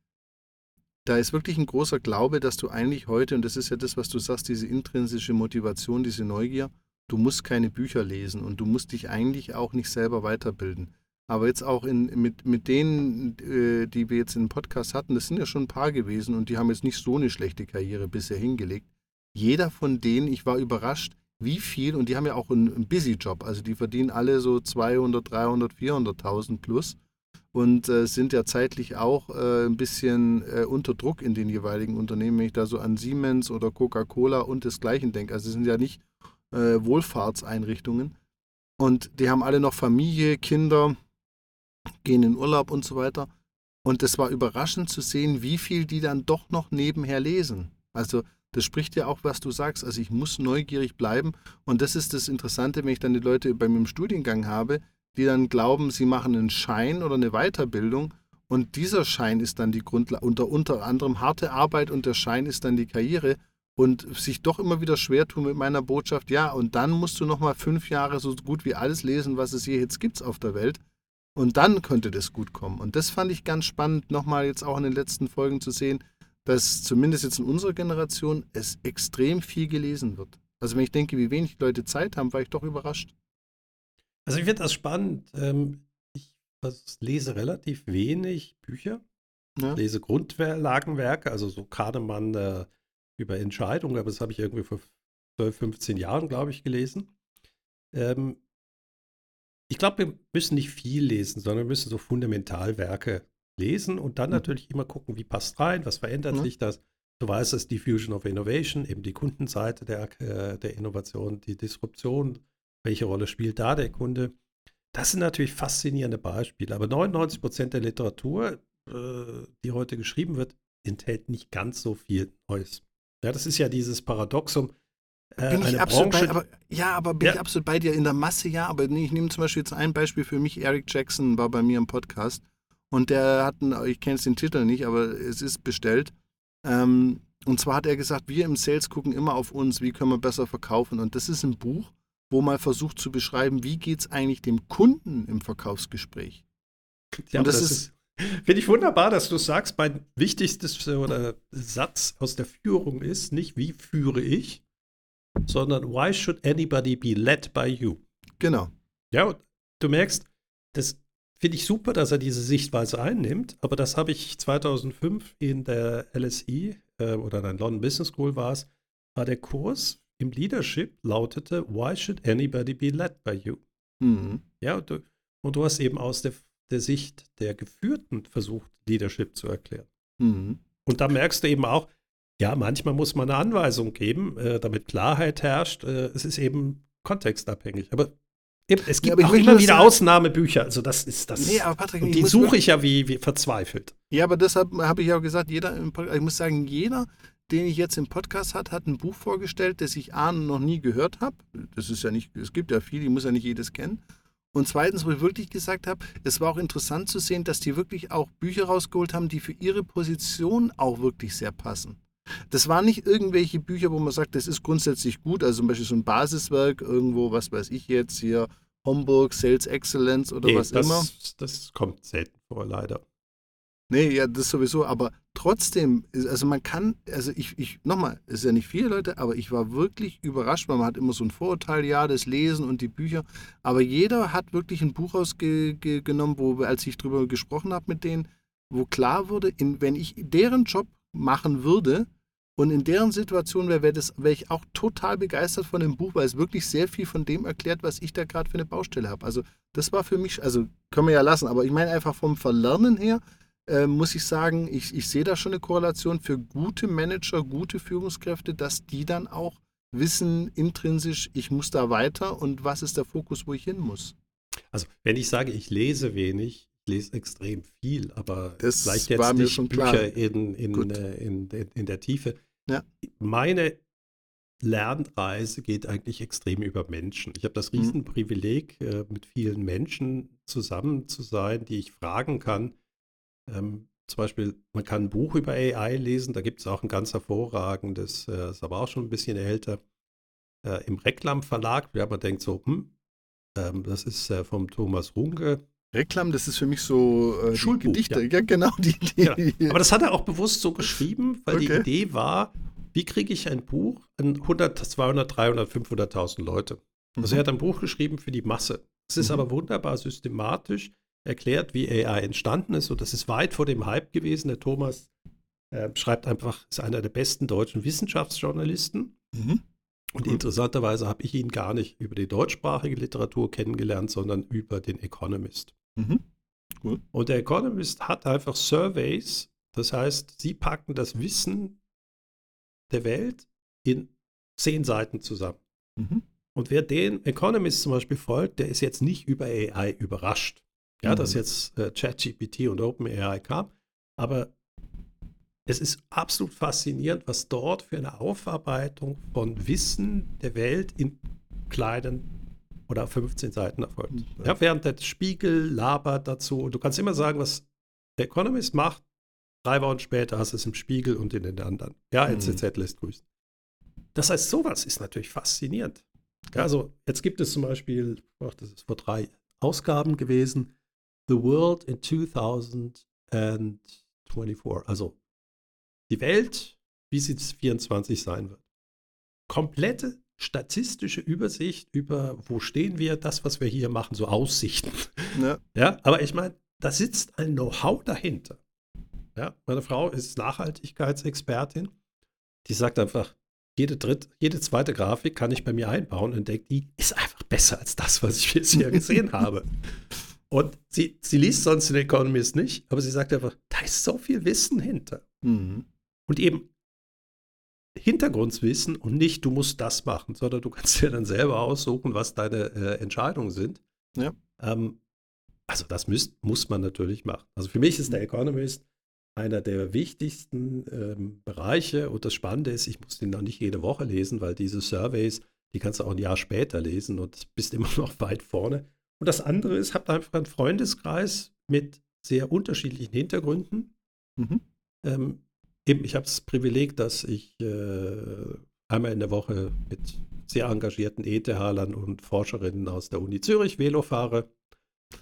Da ist wirklich ein großer Glaube, dass du eigentlich heute, und das ist ja das, was du sagst, diese intrinsische Motivation, diese Neugier, du musst keine Bücher lesen und du musst dich eigentlich auch nicht selber weiterbilden. Aber jetzt auch in, mit, mit denen, äh, die wir jetzt im Podcast hatten, das sind ja schon ein paar gewesen und die haben jetzt nicht so eine schlechte Karriere bisher hingelegt. Jeder von denen, ich war überrascht, wie viel, und die haben ja auch einen, einen Busy-Job, also die verdienen alle so 200, 300, 400.000 plus und äh, sind ja zeitlich auch äh, ein bisschen äh, unter Druck in den jeweiligen Unternehmen, wenn ich da so an Siemens oder Coca-Cola und desgleichen denke. Also es sind ja nicht äh, Wohlfahrtseinrichtungen. Und die haben alle noch Familie, Kinder, gehen in Urlaub und so weiter. Und es war überraschend zu sehen, wie viel die dann doch noch nebenher lesen. Also das spricht ja auch, was du sagst. Also ich muss neugierig bleiben. Und das ist das Interessante, wenn ich dann die Leute bei mir im Studiengang habe, die dann glauben, sie machen einen Schein oder eine Weiterbildung. Und dieser Schein ist dann die Grundlage, unter, unter anderem harte Arbeit und der Schein ist dann die Karriere. Und sich doch immer wieder schwer tun mit meiner Botschaft, ja, und dann musst du nochmal fünf Jahre so gut wie alles lesen, was es hier jetzt gibt auf der Welt. Und dann könnte das gut kommen. Und das fand ich ganz spannend, nochmal jetzt auch in den letzten Folgen zu sehen, dass zumindest jetzt in unserer Generation es extrem viel gelesen wird. Also wenn ich denke, wie wenig Leute Zeit haben, war ich doch überrascht. Also ich finde das spannend. Ähm, ich lese relativ wenig Bücher. Ja. Ich lese Grundlagenwerke, also so Kahnemann äh, über Entscheidungen, aber das habe ich irgendwie vor 12, 15 Jahren, glaube ich, gelesen. Ähm, ich glaube, wir müssen nicht viel lesen, sondern wir müssen so Fundamentalwerke lesen und dann mhm. natürlich immer gucken, wie passt rein, was verändert mhm. sich das. Du weißt es, Diffusion of Innovation, eben die Kundenseite der, äh, der Innovation, die Disruption, welche Rolle spielt da der Kunde? Das sind natürlich faszinierende Beispiele, aber 99 Prozent der Literatur, äh, die heute geschrieben wird, enthält nicht ganz so viel Neues. Ja, das ist ja dieses Paradoxum, bin ich absolut Branche, bei, aber, ja, aber bin ja. ich absolut bei dir in der Masse, ja, aber nee, ich nehme zum Beispiel jetzt ein Beispiel für mich, Eric Jackson war bei mir im Podcast und der hat, einen, ich kenne jetzt den Titel nicht, aber es ist bestellt. Ähm, und zwar hat er gesagt, wir im Sales gucken immer auf uns, wie können wir besser verkaufen. Und das ist ein Buch, wo mal versucht zu beschreiben, wie geht es eigentlich dem Kunden im Verkaufsgespräch. Ja, und das, das ist, ist Finde ich wunderbar, dass du sagst, mein wichtigstes oder Satz aus der Führung ist nicht, wie führe ich, sondern why should anybody be led by you? Genau. Ja, und du merkst, das finde ich super, dass er diese Sichtweise einnimmt, aber das habe ich 2005 in der LSI äh, oder in London Business School war es, war der Kurs im Leadership lautete, why should anybody be led by you? Mhm. Ja, und du, und du hast eben aus der, der Sicht der Geführten versucht, Leadership zu erklären. Mhm. Und da merkst du eben auch, ja, manchmal muss man eine Anweisung geben, äh, damit Klarheit herrscht. Äh, es ist eben kontextabhängig. Aber es gibt ja, auch immer wieder sagen, Ausnahmebücher. Also das ist das. Nee, aber Patrick, und die suche ich ja wie, wie verzweifelt. Ja, aber deshalb habe ich auch gesagt, jeder, ich muss sagen, jeder, den ich jetzt im Podcast hat, hat ein Buch vorgestellt, das ich A noch nie gehört habe. Das ist ja nicht, es gibt ja viele, ich muss ja nicht jedes kennen. Und zweitens, wo ich wirklich gesagt habe, es war auch interessant zu sehen, dass die wirklich auch Bücher rausgeholt haben, die für ihre Position auch wirklich sehr passen. Das waren nicht irgendwelche Bücher, wo man sagt, das ist grundsätzlich gut, also zum Beispiel so ein Basiswerk, irgendwo, was weiß ich jetzt hier, Homburg, Sales Excellence oder nee, was das, immer. Das kommt selten vor, leider. Nee, ja, das sowieso, aber trotzdem, also man kann, also ich, ich nochmal, es ist ja nicht viele Leute, aber ich war wirklich überrascht, weil man hat immer so ein Vorurteil, ja, das Lesen und die Bücher, aber jeder hat wirklich ein Buch rausgenommen, wo, als ich drüber gesprochen habe mit denen, wo klar wurde, in, wenn ich deren Job machen würde, und in deren Situation wäre wär wär ich auch total begeistert von dem Buch, weil es wirklich sehr viel von dem erklärt, was ich da gerade für eine Baustelle habe. Also das war für mich, also können wir ja lassen, aber ich meine einfach vom Verlernen her, äh, muss ich sagen, ich, ich sehe da schon eine Korrelation für gute Manager, gute Führungskräfte, dass die dann auch wissen intrinsisch, ich muss da weiter und was ist der Fokus, wo ich hin muss. Also wenn ich sage, ich lese wenig, lese extrem viel, aber das vielleicht jetzt nicht Bücher in, in, äh, in, in, in, der Tiefe. Ja. Meine Lernreise geht eigentlich extrem über Menschen. Ich habe das mhm. Riesenprivileg, äh, mit vielen Menschen zusammen zu sein, die ich fragen kann. Ähm, zum Beispiel, man kann ein Buch über AI lesen, da gibt es auch ein ganz hervorragendes, äh, ist aber auch schon ein bisschen älter, äh, im Reklam Verlag, ja, man denkt so, hm, ähm, das ist äh, vom Thomas Runge, Reklam, das ist für mich so äh, Schulbuch, Gedichte. Ja. ja. genau. Die, die, ja. Aber das hat er auch bewusst so geschrieben, weil okay. die Idee war, wie kriege ich ein Buch an 100, 200, 300, 500.000 Leute? Also mhm. er hat ein Buch geschrieben für die Masse. Es ist mhm. aber wunderbar systematisch erklärt, wie AI entstanden ist. Und das ist weit vor dem Hype gewesen. Der Thomas äh, schreibt einfach, ist einer der besten deutschen Wissenschaftsjournalisten. Mhm. Und Cool. interessanterweise habe ich ihn gar nicht über die deutschsprachige Literatur kennengelernt, sondern über den Economist. Mhm. Und der Economist hat einfach Surveys, das heißt, sie packen das Wissen der Welt in zehn Seiten zusammen. Mhm. Und wer den Economist zum Beispiel folgt, der ist jetzt nicht über AI überrascht. Ja, dass Mhm. jetzt äh, ChatGPT und OpenAI kam. Aber es ist absolut faszinierend, was dort für eine Aufarbeitung von Wissen der Welt in kleinen oder 15 Seiten erfolgt. Mhm. Ja, während der Spiegel labert dazu. Du kannst immer sagen, was der Economist macht. Drei Wochen später hast du es im Spiegel und in den anderen. Ja, Mhm. NZZ lässt grüßen. Das heißt, sowas ist natürlich faszinierend. Also jetzt gibt es zum Beispiel, ach, das ist vor drei Ausgaben gewesen, The World in 2024. Also die Welt, wie sie 24 sein wird. Komplette statistische Übersicht über, wo stehen wir, das, was wir hier machen, so Aussichten. Ja. Ja, aber ich meine, da sitzt ein Know-how dahinter. Ja, meine Frau ist Nachhaltigkeitsexpertin. Die sagt einfach, jede, dritt, jede zweite Grafik kann ich bei mir einbauen und denkt, die ist einfach besser als das, was ich bisher gesehen habe. Und sie, sie liest sonst den Economist nicht, aber sie sagt einfach, da ist so viel Wissen hinter. Mhm. Und eben Hintergrundwissen und nicht, du musst das machen, sondern du kannst dir dann selber aussuchen, was deine äh, Entscheidungen sind. Ja. Ähm, also das müsst, muss man natürlich machen. Also für mich ist der Economist einer der wichtigsten ähm, Bereiche und das Spannende ist, ich muss den noch nicht jede Woche lesen, weil diese Surveys, die kannst du auch ein Jahr später lesen und bist immer noch weit vorne. Und das andere ist, habt einfach einen Freundeskreis mit sehr unterschiedlichen Hintergründen. Mhm. Ähm, eben, ich habe das Privileg, dass ich äh, einmal in der Woche mit sehr engagierten ETH-Lern und Forscherinnen aus der Uni Zürich Velo fahre.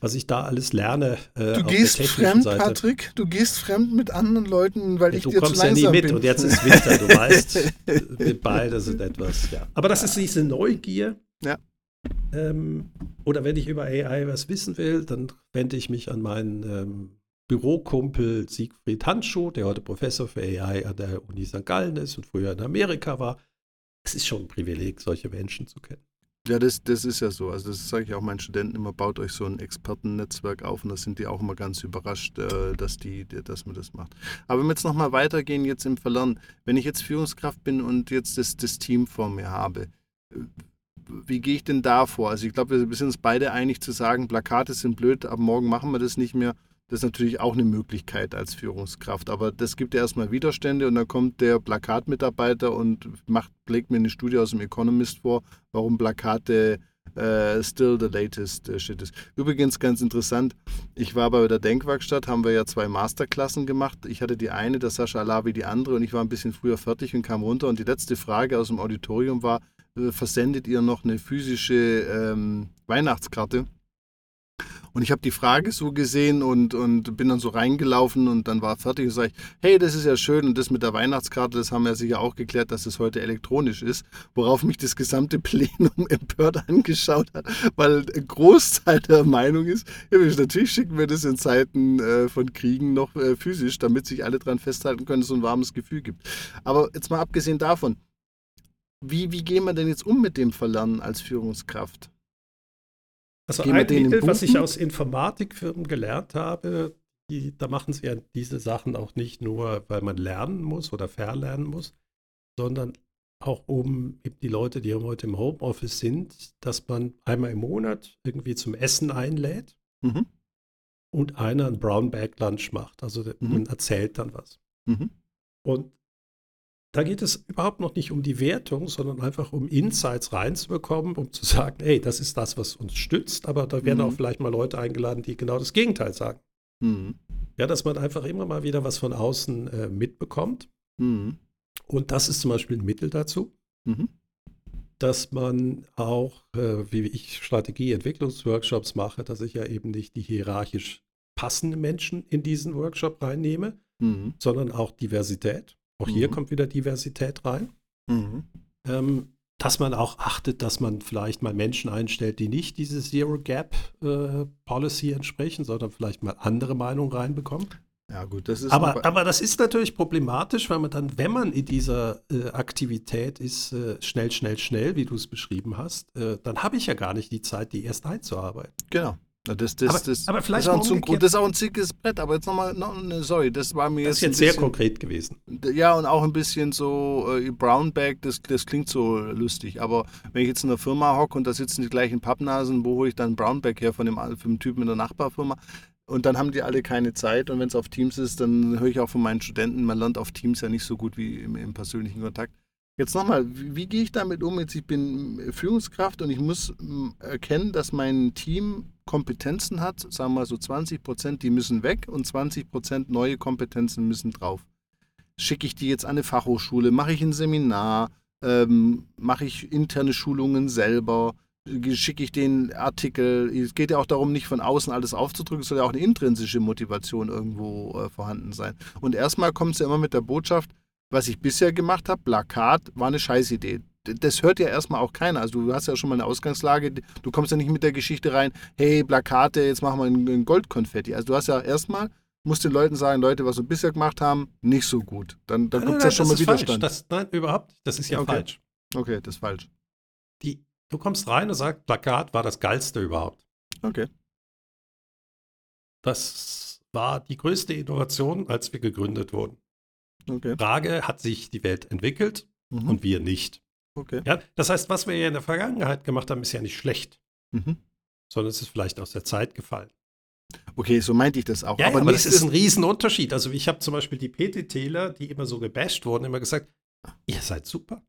Was ich da alles lerne. Äh, Du gehst fremd, Seite. Patrick. Du gehst fremd mit anderen Leuten, weil Ja, ich du dir kommst zu ja nie langsam mit bin. und jetzt ist Winter, du weißt, wir beide sind etwas, ja. Aber das ist diese Neugier. Ja. Ähm, oder wenn ich über AI was wissen will, dann wende ich mich an meinen ähm, Bürokumpel Siegfried Handschuh, der heute Professor für AI an der Uni St. Gallen ist und früher in Amerika war. Es ist schon ein Privileg, solche Menschen zu kennen. Ja, das, das ist ja so. Also das sage ich auch meinen Studenten immer, baut euch so ein Expertennetzwerk auf und da sind die auch immer ganz überrascht, äh, dass, die, dass man das macht. Aber wenn wir jetzt nochmal weitergehen, jetzt im Verlernen, wenn ich jetzt Führungskraft bin und jetzt das, das Team vor mir habe, wie gehe ich denn da vor? Also ich glaube, wir sind uns beide einig zu sagen, Plakate sind blöd, ab morgen machen wir das nicht mehr. Das ist natürlich auch eine Möglichkeit als Führungskraft. Aber das gibt ja erstmal Widerstände und dann kommt der Plakatmitarbeiter und macht, legt mir eine Studie aus dem Economist vor, warum Plakate äh, still the latest äh, shit ist. Übrigens ganz interessant, ich war bei der Denkwerkstatt, haben wir ja zwei Masterklassen gemacht. Ich hatte die eine, der Sascha Alavi die andere und ich war ein bisschen früher fertig und kam runter und die letzte Frage aus dem Auditorium war, äh, versendet ihr noch eine physische ähm, Weihnachtskarte? Und ich habe die Frage so gesehen und, und bin dann so reingelaufen und dann war fertig und sage ich, hey, das ist ja schön und das mit der Weihnachtskarte, das haben wir sicher auch geklärt, dass es heute elektronisch ist, worauf mich das gesamte Plenum empört angeschaut hat, weil ein Großteil der Meinung ist, ja, natürlich schicken wir das in Zeiten äh, von Kriegen noch äh, physisch, damit sich alle dran festhalten können, dass es so ein warmes Gefühl gibt. Aber jetzt mal abgesehen davon, wie, wie gehen wir denn jetzt um mit dem Verlernen als Führungskraft? Also Gehen ein Mittel, was ich aus Informatikfirmen gelernt habe, die, da machen sie ja diese Sachen auch nicht nur, weil man lernen muss oder verlernen muss, sondern auch um die Leute, die heute im Homeoffice sind, dass man einmal im Monat irgendwie zum Essen einlädt Mhm. und einer ein Brown Bag Lunch macht. Also Mhm. man erzählt dann was. Mhm. Und da geht es überhaupt noch nicht um die Wertung, sondern einfach um Insights reinzubekommen, um zu sagen, hey, das ist das, was uns stützt, aber da werden Mhm. auch vielleicht mal Leute eingeladen, die genau das Gegenteil sagen. Mhm. Ja, dass man einfach immer mal wieder was von außen äh, mitbekommt. Mhm. Und das ist zum Beispiel ein Mittel dazu, Mhm. dass man auch, äh, wie ich Strategieentwicklungsworkshops mache, dass ich ja eben nicht die hierarchisch passenden Menschen in diesen Workshop reinnehme, Mhm. sondern auch Diversität. Auch hier Mhm. kommt wieder Diversität rein. Mhm. ähm, dass man auch achtet, dass man vielleicht mal Menschen einstellt, die nicht diese Zero Gap äh, Policy entsprechen, sondern vielleicht mal andere Meinungen reinbekommen. Ja, gut, das ist. Aber, aber das ist natürlich problematisch, weil man dann, wenn man in dieser äh, Aktivität ist, äh, schnell, schnell, schnell, wie du es beschrieben hast, äh, dann habe ich ja gar nicht die Zeit, die erst einzuarbeiten. Genau. Das, das, aber, das, aber vielleicht das, ist auch ein, das ist auch ein zickes Brett, aber jetzt nochmal, no, ne, sorry, das war mir Das ist jetzt. jetzt ein sehr bisschen- konkret gewesen. Ja, und auch ein bisschen so äh, Brownback, das, das klingt so lustig. Aber wenn ich jetzt in einer Firma hocke und da sitzen die gleichen Pappnasen, wo hole ich dann Brownback her von dem, von dem Typen in der Nachbarfirma? Und dann haben die alle keine Zeit. Und wenn es auf Teams ist, dann höre ich auch von meinen Studenten, man lernt auf Teams ja nicht so gut wie im, im persönlichen Kontakt. Jetzt nochmal, wie, wie gehe ich damit um? Jetzt, ich bin Führungskraft und ich muss erkennen, dass mein Team Kompetenzen hat, sagen wir mal so 20 Prozent, die müssen weg und 20 Prozent neue Kompetenzen müssen drauf schicke ich die jetzt an eine Fachhochschule, mache ich ein Seminar, ähm, mache ich interne Schulungen selber, äh, schicke ich den Artikel. Es geht ja auch darum, nicht von außen alles aufzudrücken, es soll ja auch eine intrinsische Motivation irgendwo äh, vorhanden sein. Und erstmal kommt es ja immer mit der Botschaft, was ich bisher gemacht habe, Plakat, war eine Scheißidee. Das hört ja erstmal auch keiner. Also du hast ja schon mal eine Ausgangslage, du kommst ja nicht mit der Geschichte rein, hey, Plakate, jetzt machen wir ein, Goldkonfetti. Also du hast ja erstmal muss den Leuten sagen, Leute, was wir bisher gemacht haben, nicht so gut. Dann, dann gibt es ja schon das mal. Widerstand. Das, nein, überhaupt. Das ist ja Okay. falsch. okay, das ist falsch. Die, du kommst rein und sagst, Plakat war das geilste überhaupt. Okay. Das war die größte Innovation, als wir gegründet wurden. Okay. Frage, hat sich die Welt entwickelt Mhm. und wir nicht? Okay. Ja, das heißt, was wir ja in der Vergangenheit gemacht haben, ist ja nicht schlecht, Mhm. sondern es ist vielleicht aus der Zeit gefallen. Okay, so meinte ich das auch. Ja, aber, aber das ist ein Riesenunterschied. Also ich habe zum Beispiel die PTTler, die immer so gebasht wurden, immer gesagt, ihr seid super.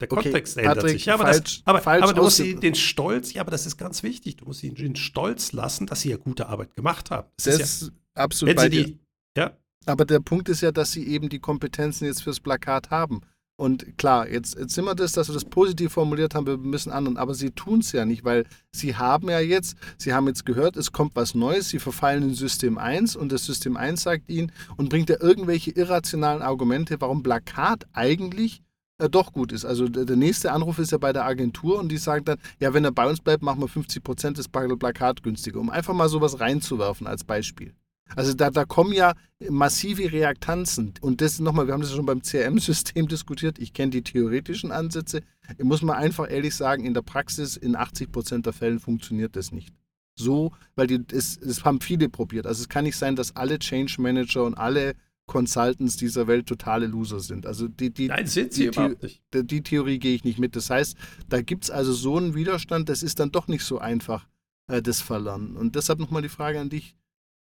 Der Okay, Kontext ändert Patrick, sich. Ja, aber, falsch- das, aber, falsch aber du musst ihnen den Stolz, ja, aber das ist ganz wichtig, du musst ihnen den Stolz lassen, dass sie ja gute Arbeit gemacht haben. Das das ist ja, absolut wenn bei sie dir. die, ja, Aber der Punkt ist ja, dass sie eben die Kompetenzen jetzt fürs Plakat haben. Und klar, jetzt, jetzt sind wir das, dass wir das positiv formuliert haben, wir müssen anderen, aber sie tun es ja nicht, weil sie haben ja jetzt, sie haben jetzt gehört, es kommt was Neues, sie verfallen in System 1 und das System 1 sagt ihnen und bringt ja irgendwelche irrationalen Argumente, warum Plakat eigentlich äh, doch gut ist. Also der, der nächste Anruf ist ja bei der Agentur und die sagen dann, ja, wenn er bei uns bleibt, machen wir 50 Prozent des Plakat günstiger, um einfach mal sowas reinzuwerfen als Beispiel. Also da, da kommen ja massive Reaktanzen. Und das nochmal, wir haben das schon beim CRM-System diskutiert. Ich kenne die theoretischen Ansätze. Ich muss mal einfach ehrlich sagen, in der Praxis, in 80 Prozent der Fällen funktioniert das nicht. So, weil die, es, es haben viele probiert. Also es kann nicht sein, dass alle Change Manager und alle Consultants dieser Welt totale Loser sind. Also die, die, nein, sind sie die, überhaupt nicht. die, die Theorie gehe ich nicht mit. Das heißt, da gibt es also so einen Widerstand, das ist dann doch nicht so einfach, äh, das Verlernen. Und deshalb nochmal die Frage an dich.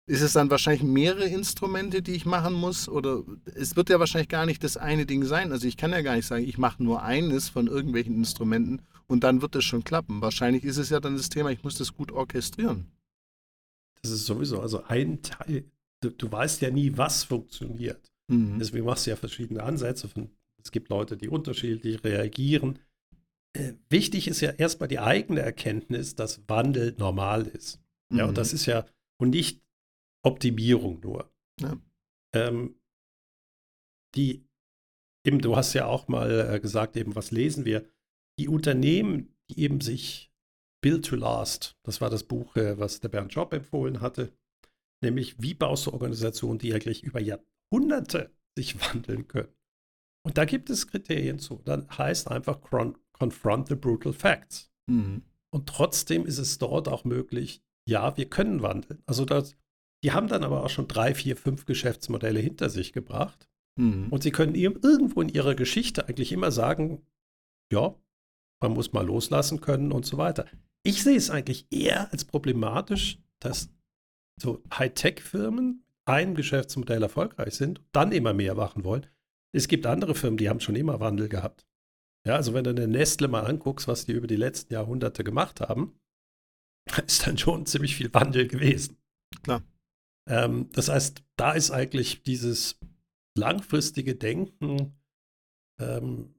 Ist es dann wahrscheinlich mehrere Instrumente, die ich machen muss? Oder es wird ja wahrscheinlich gar nicht das eine Ding sein. Also ich kann ja gar nicht sagen, ich mache nur eines von irgendwelchen Instrumenten und dann wird es schon klappen. Wahrscheinlich ist es ja dann das Thema, ich muss das gut orchestrieren. Das ist sowieso, also ein Teil, du, du weißt ja nie, was funktioniert. Mhm. Deswegen machst du ja verschiedene Ansätze. Von, es gibt Leute, die unterschiedlich reagieren. Äh, wichtig ist ja erstmal die eigene Erkenntnis, dass Wandel normal ist. Ja, Mhm. und das ist ja, und nicht Optimierung nur. Ja. Ähm, die, eben, du hast ja auch mal äh, gesagt, eben, was lesen wir? Die Unternehmen, die eben sich Build to Last, das war das Buch, äh, was der Bernd Job empfohlen hatte, nämlich wie baust du Organisationen, die eigentlich über Jahrhunderte sich wandeln können. Und da gibt es Kriterien zu. Dann heißt einfach con confront the brutal facts. Mhm. Und trotzdem ist es dort auch möglich, ja, wir können wandeln. Also das, die haben dann aber auch schon drei, vier, fünf Geschäftsmodelle hinter sich gebracht. Mhm. Und sie können ir- irgendwo in ihrer Geschichte eigentlich immer sagen, ja, man muss mal loslassen können und so weiter. Ich sehe es eigentlich eher als problematisch, dass so Hightech-Firmen ein Geschäftsmodell erfolgreich sind und dann immer mehr machen wollen. Es gibt andere Firmen, die haben schon immer Wandel gehabt. Ja, also wenn du eine Nestle mal anguckst, was die über die letzten Jahrhunderte gemacht haben, ist dann schon ziemlich viel Wandel gewesen. Klar. Ähm, das heißt, da ist eigentlich dieses langfristige Denken, ähm,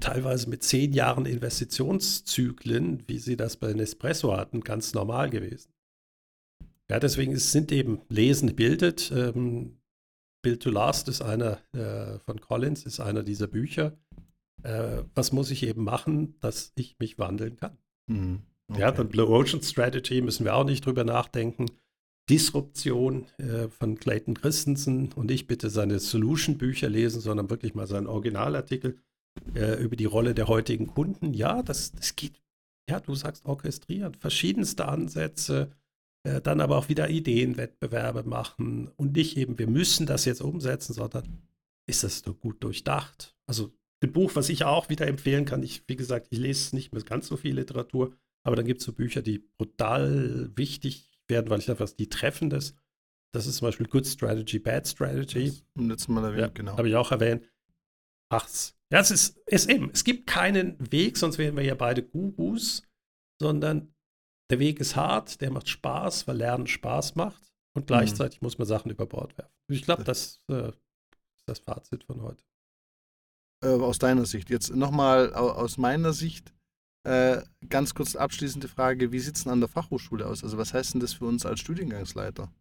teilweise mit zehn Jahren Investitionszyklen, wie sie das bei Nespresso hatten, ganz normal gewesen. Ja, deswegen ist, sind eben Lesen bildet. Ähm, Build to Last ist einer äh, von Collins, ist einer dieser Bücher. Äh, was muss ich eben machen, dass ich mich wandeln kann? Mhm. Ja, Okay. dann Blue Ocean Strategy müssen wir auch nicht drüber nachdenken. Disruption äh, von Clayton Christensen und nicht bitte seine Solution-Bücher lesen, sondern wirklich mal seinen Originalartikel äh, über die Rolle der heutigen Kunden. Ja, das, das geht, ja, du sagst orchestrieren, verschiedenste Ansätze, äh, dann aber auch wieder Ideenwettbewerbe machen und nicht eben, wir müssen das jetzt umsetzen, sondern ist das so gut durchdacht? Also ein Buch, was ich auch wieder empfehlen kann, ich, wie gesagt, ich lese nicht mehr ganz so viel Literatur, aber dann gibt es so Bücher, die brutal wichtig werden, weil ich einfach die treffendes. Das ist zum Beispiel Good Strategy, Bad Strategy. Das letztes Mal erwähnt, ja, genau. Habe ich auch erwähnt. Ach, ja, es ist, ist eben, es gibt keinen Weg, sonst wären wir ja beide Gurus, sondern der Weg ist hart, der macht Spaß, weil Lernen Spaß macht und gleichzeitig mhm. muss man Sachen über Bord werfen. Ich glaube, das äh, ist das Fazit von heute. Äh, aus deiner Sicht. Jetzt nochmal aus meiner Sicht äh, ganz kurz abschließende Frage, wie sieht es denn an der Fachhochschule aus? Also was heißt denn das für uns als Studiengangsleiter?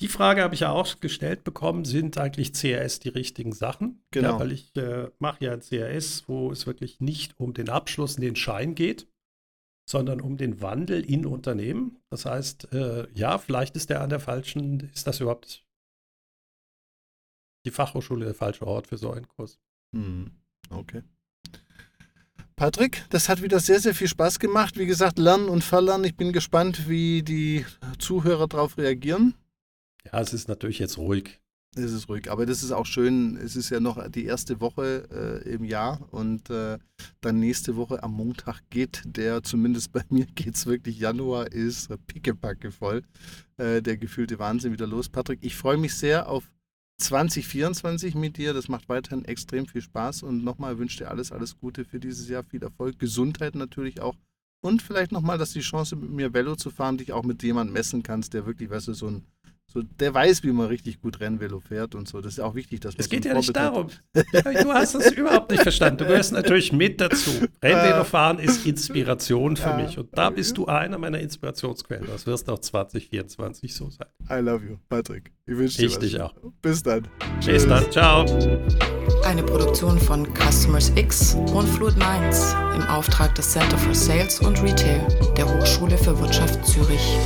Die Frage habe ich ja auch gestellt bekommen, sind eigentlich CRS die richtigen Sachen? Genau. Ja, weil ich äh, mache ja ein CRS, wo es wirklich nicht um den Abschluss und den Schein geht, sondern um den Wandel in Unternehmen. Das heißt, äh, ja, vielleicht ist der an der falschen, ist das überhaupt die Fachhochschule der falsche Ort für so einen Kurs? Hm, okay. Patrick, das hat wieder sehr, sehr viel Spaß gemacht. Wie gesagt, lernen und verlernen. Ich bin gespannt, wie die Zuhörer darauf reagieren. Ja, es ist natürlich jetzt ruhig. Es ist ruhig, aber das ist auch schön. Es ist ja noch die erste Woche äh, im Jahr und äh, dann nächste Woche am Montag geht der, zumindest bei mir geht es wirklich, Januar ist pickepacke voll. Äh, der gefühlte Wahnsinn wieder los. Patrick, ich freue mich sehr auf 2024 mit dir. Das macht weiterhin extrem viel Spaß. Und nochmal wünsche dir alles, alles Gute für dieses Jahr, viel Erfolg, Gesundheit natürlich auch. Und vielleicht nochmal, dass die Chance mit mir Velo zu fahren, dich auch mit jemandem messen kannst, der wirklich, weißt du, so ein so, der weiß, wie man richtig gut Rennvelo fährt und so. Das ist ja auch wichtig, dass man Es geht so ja nicht darum. du hast das überhaupt nicht verstanden. Du gehörst natürlich mit dazu. Rennvelo fahren ist Inspiration für mich. Und da bist du einer meiner Inspirationsquellen. Das wirst auch 2024 so sein. I love you, Patrick. Ich wünsche dir Ich dich auch. Bis dann. Bis dann. Ciao. Eine Produktion von Customers X und Fluid Minds im Auftrag des Center for Sales und Retail der Hochschule für Wirtschaft Zürich.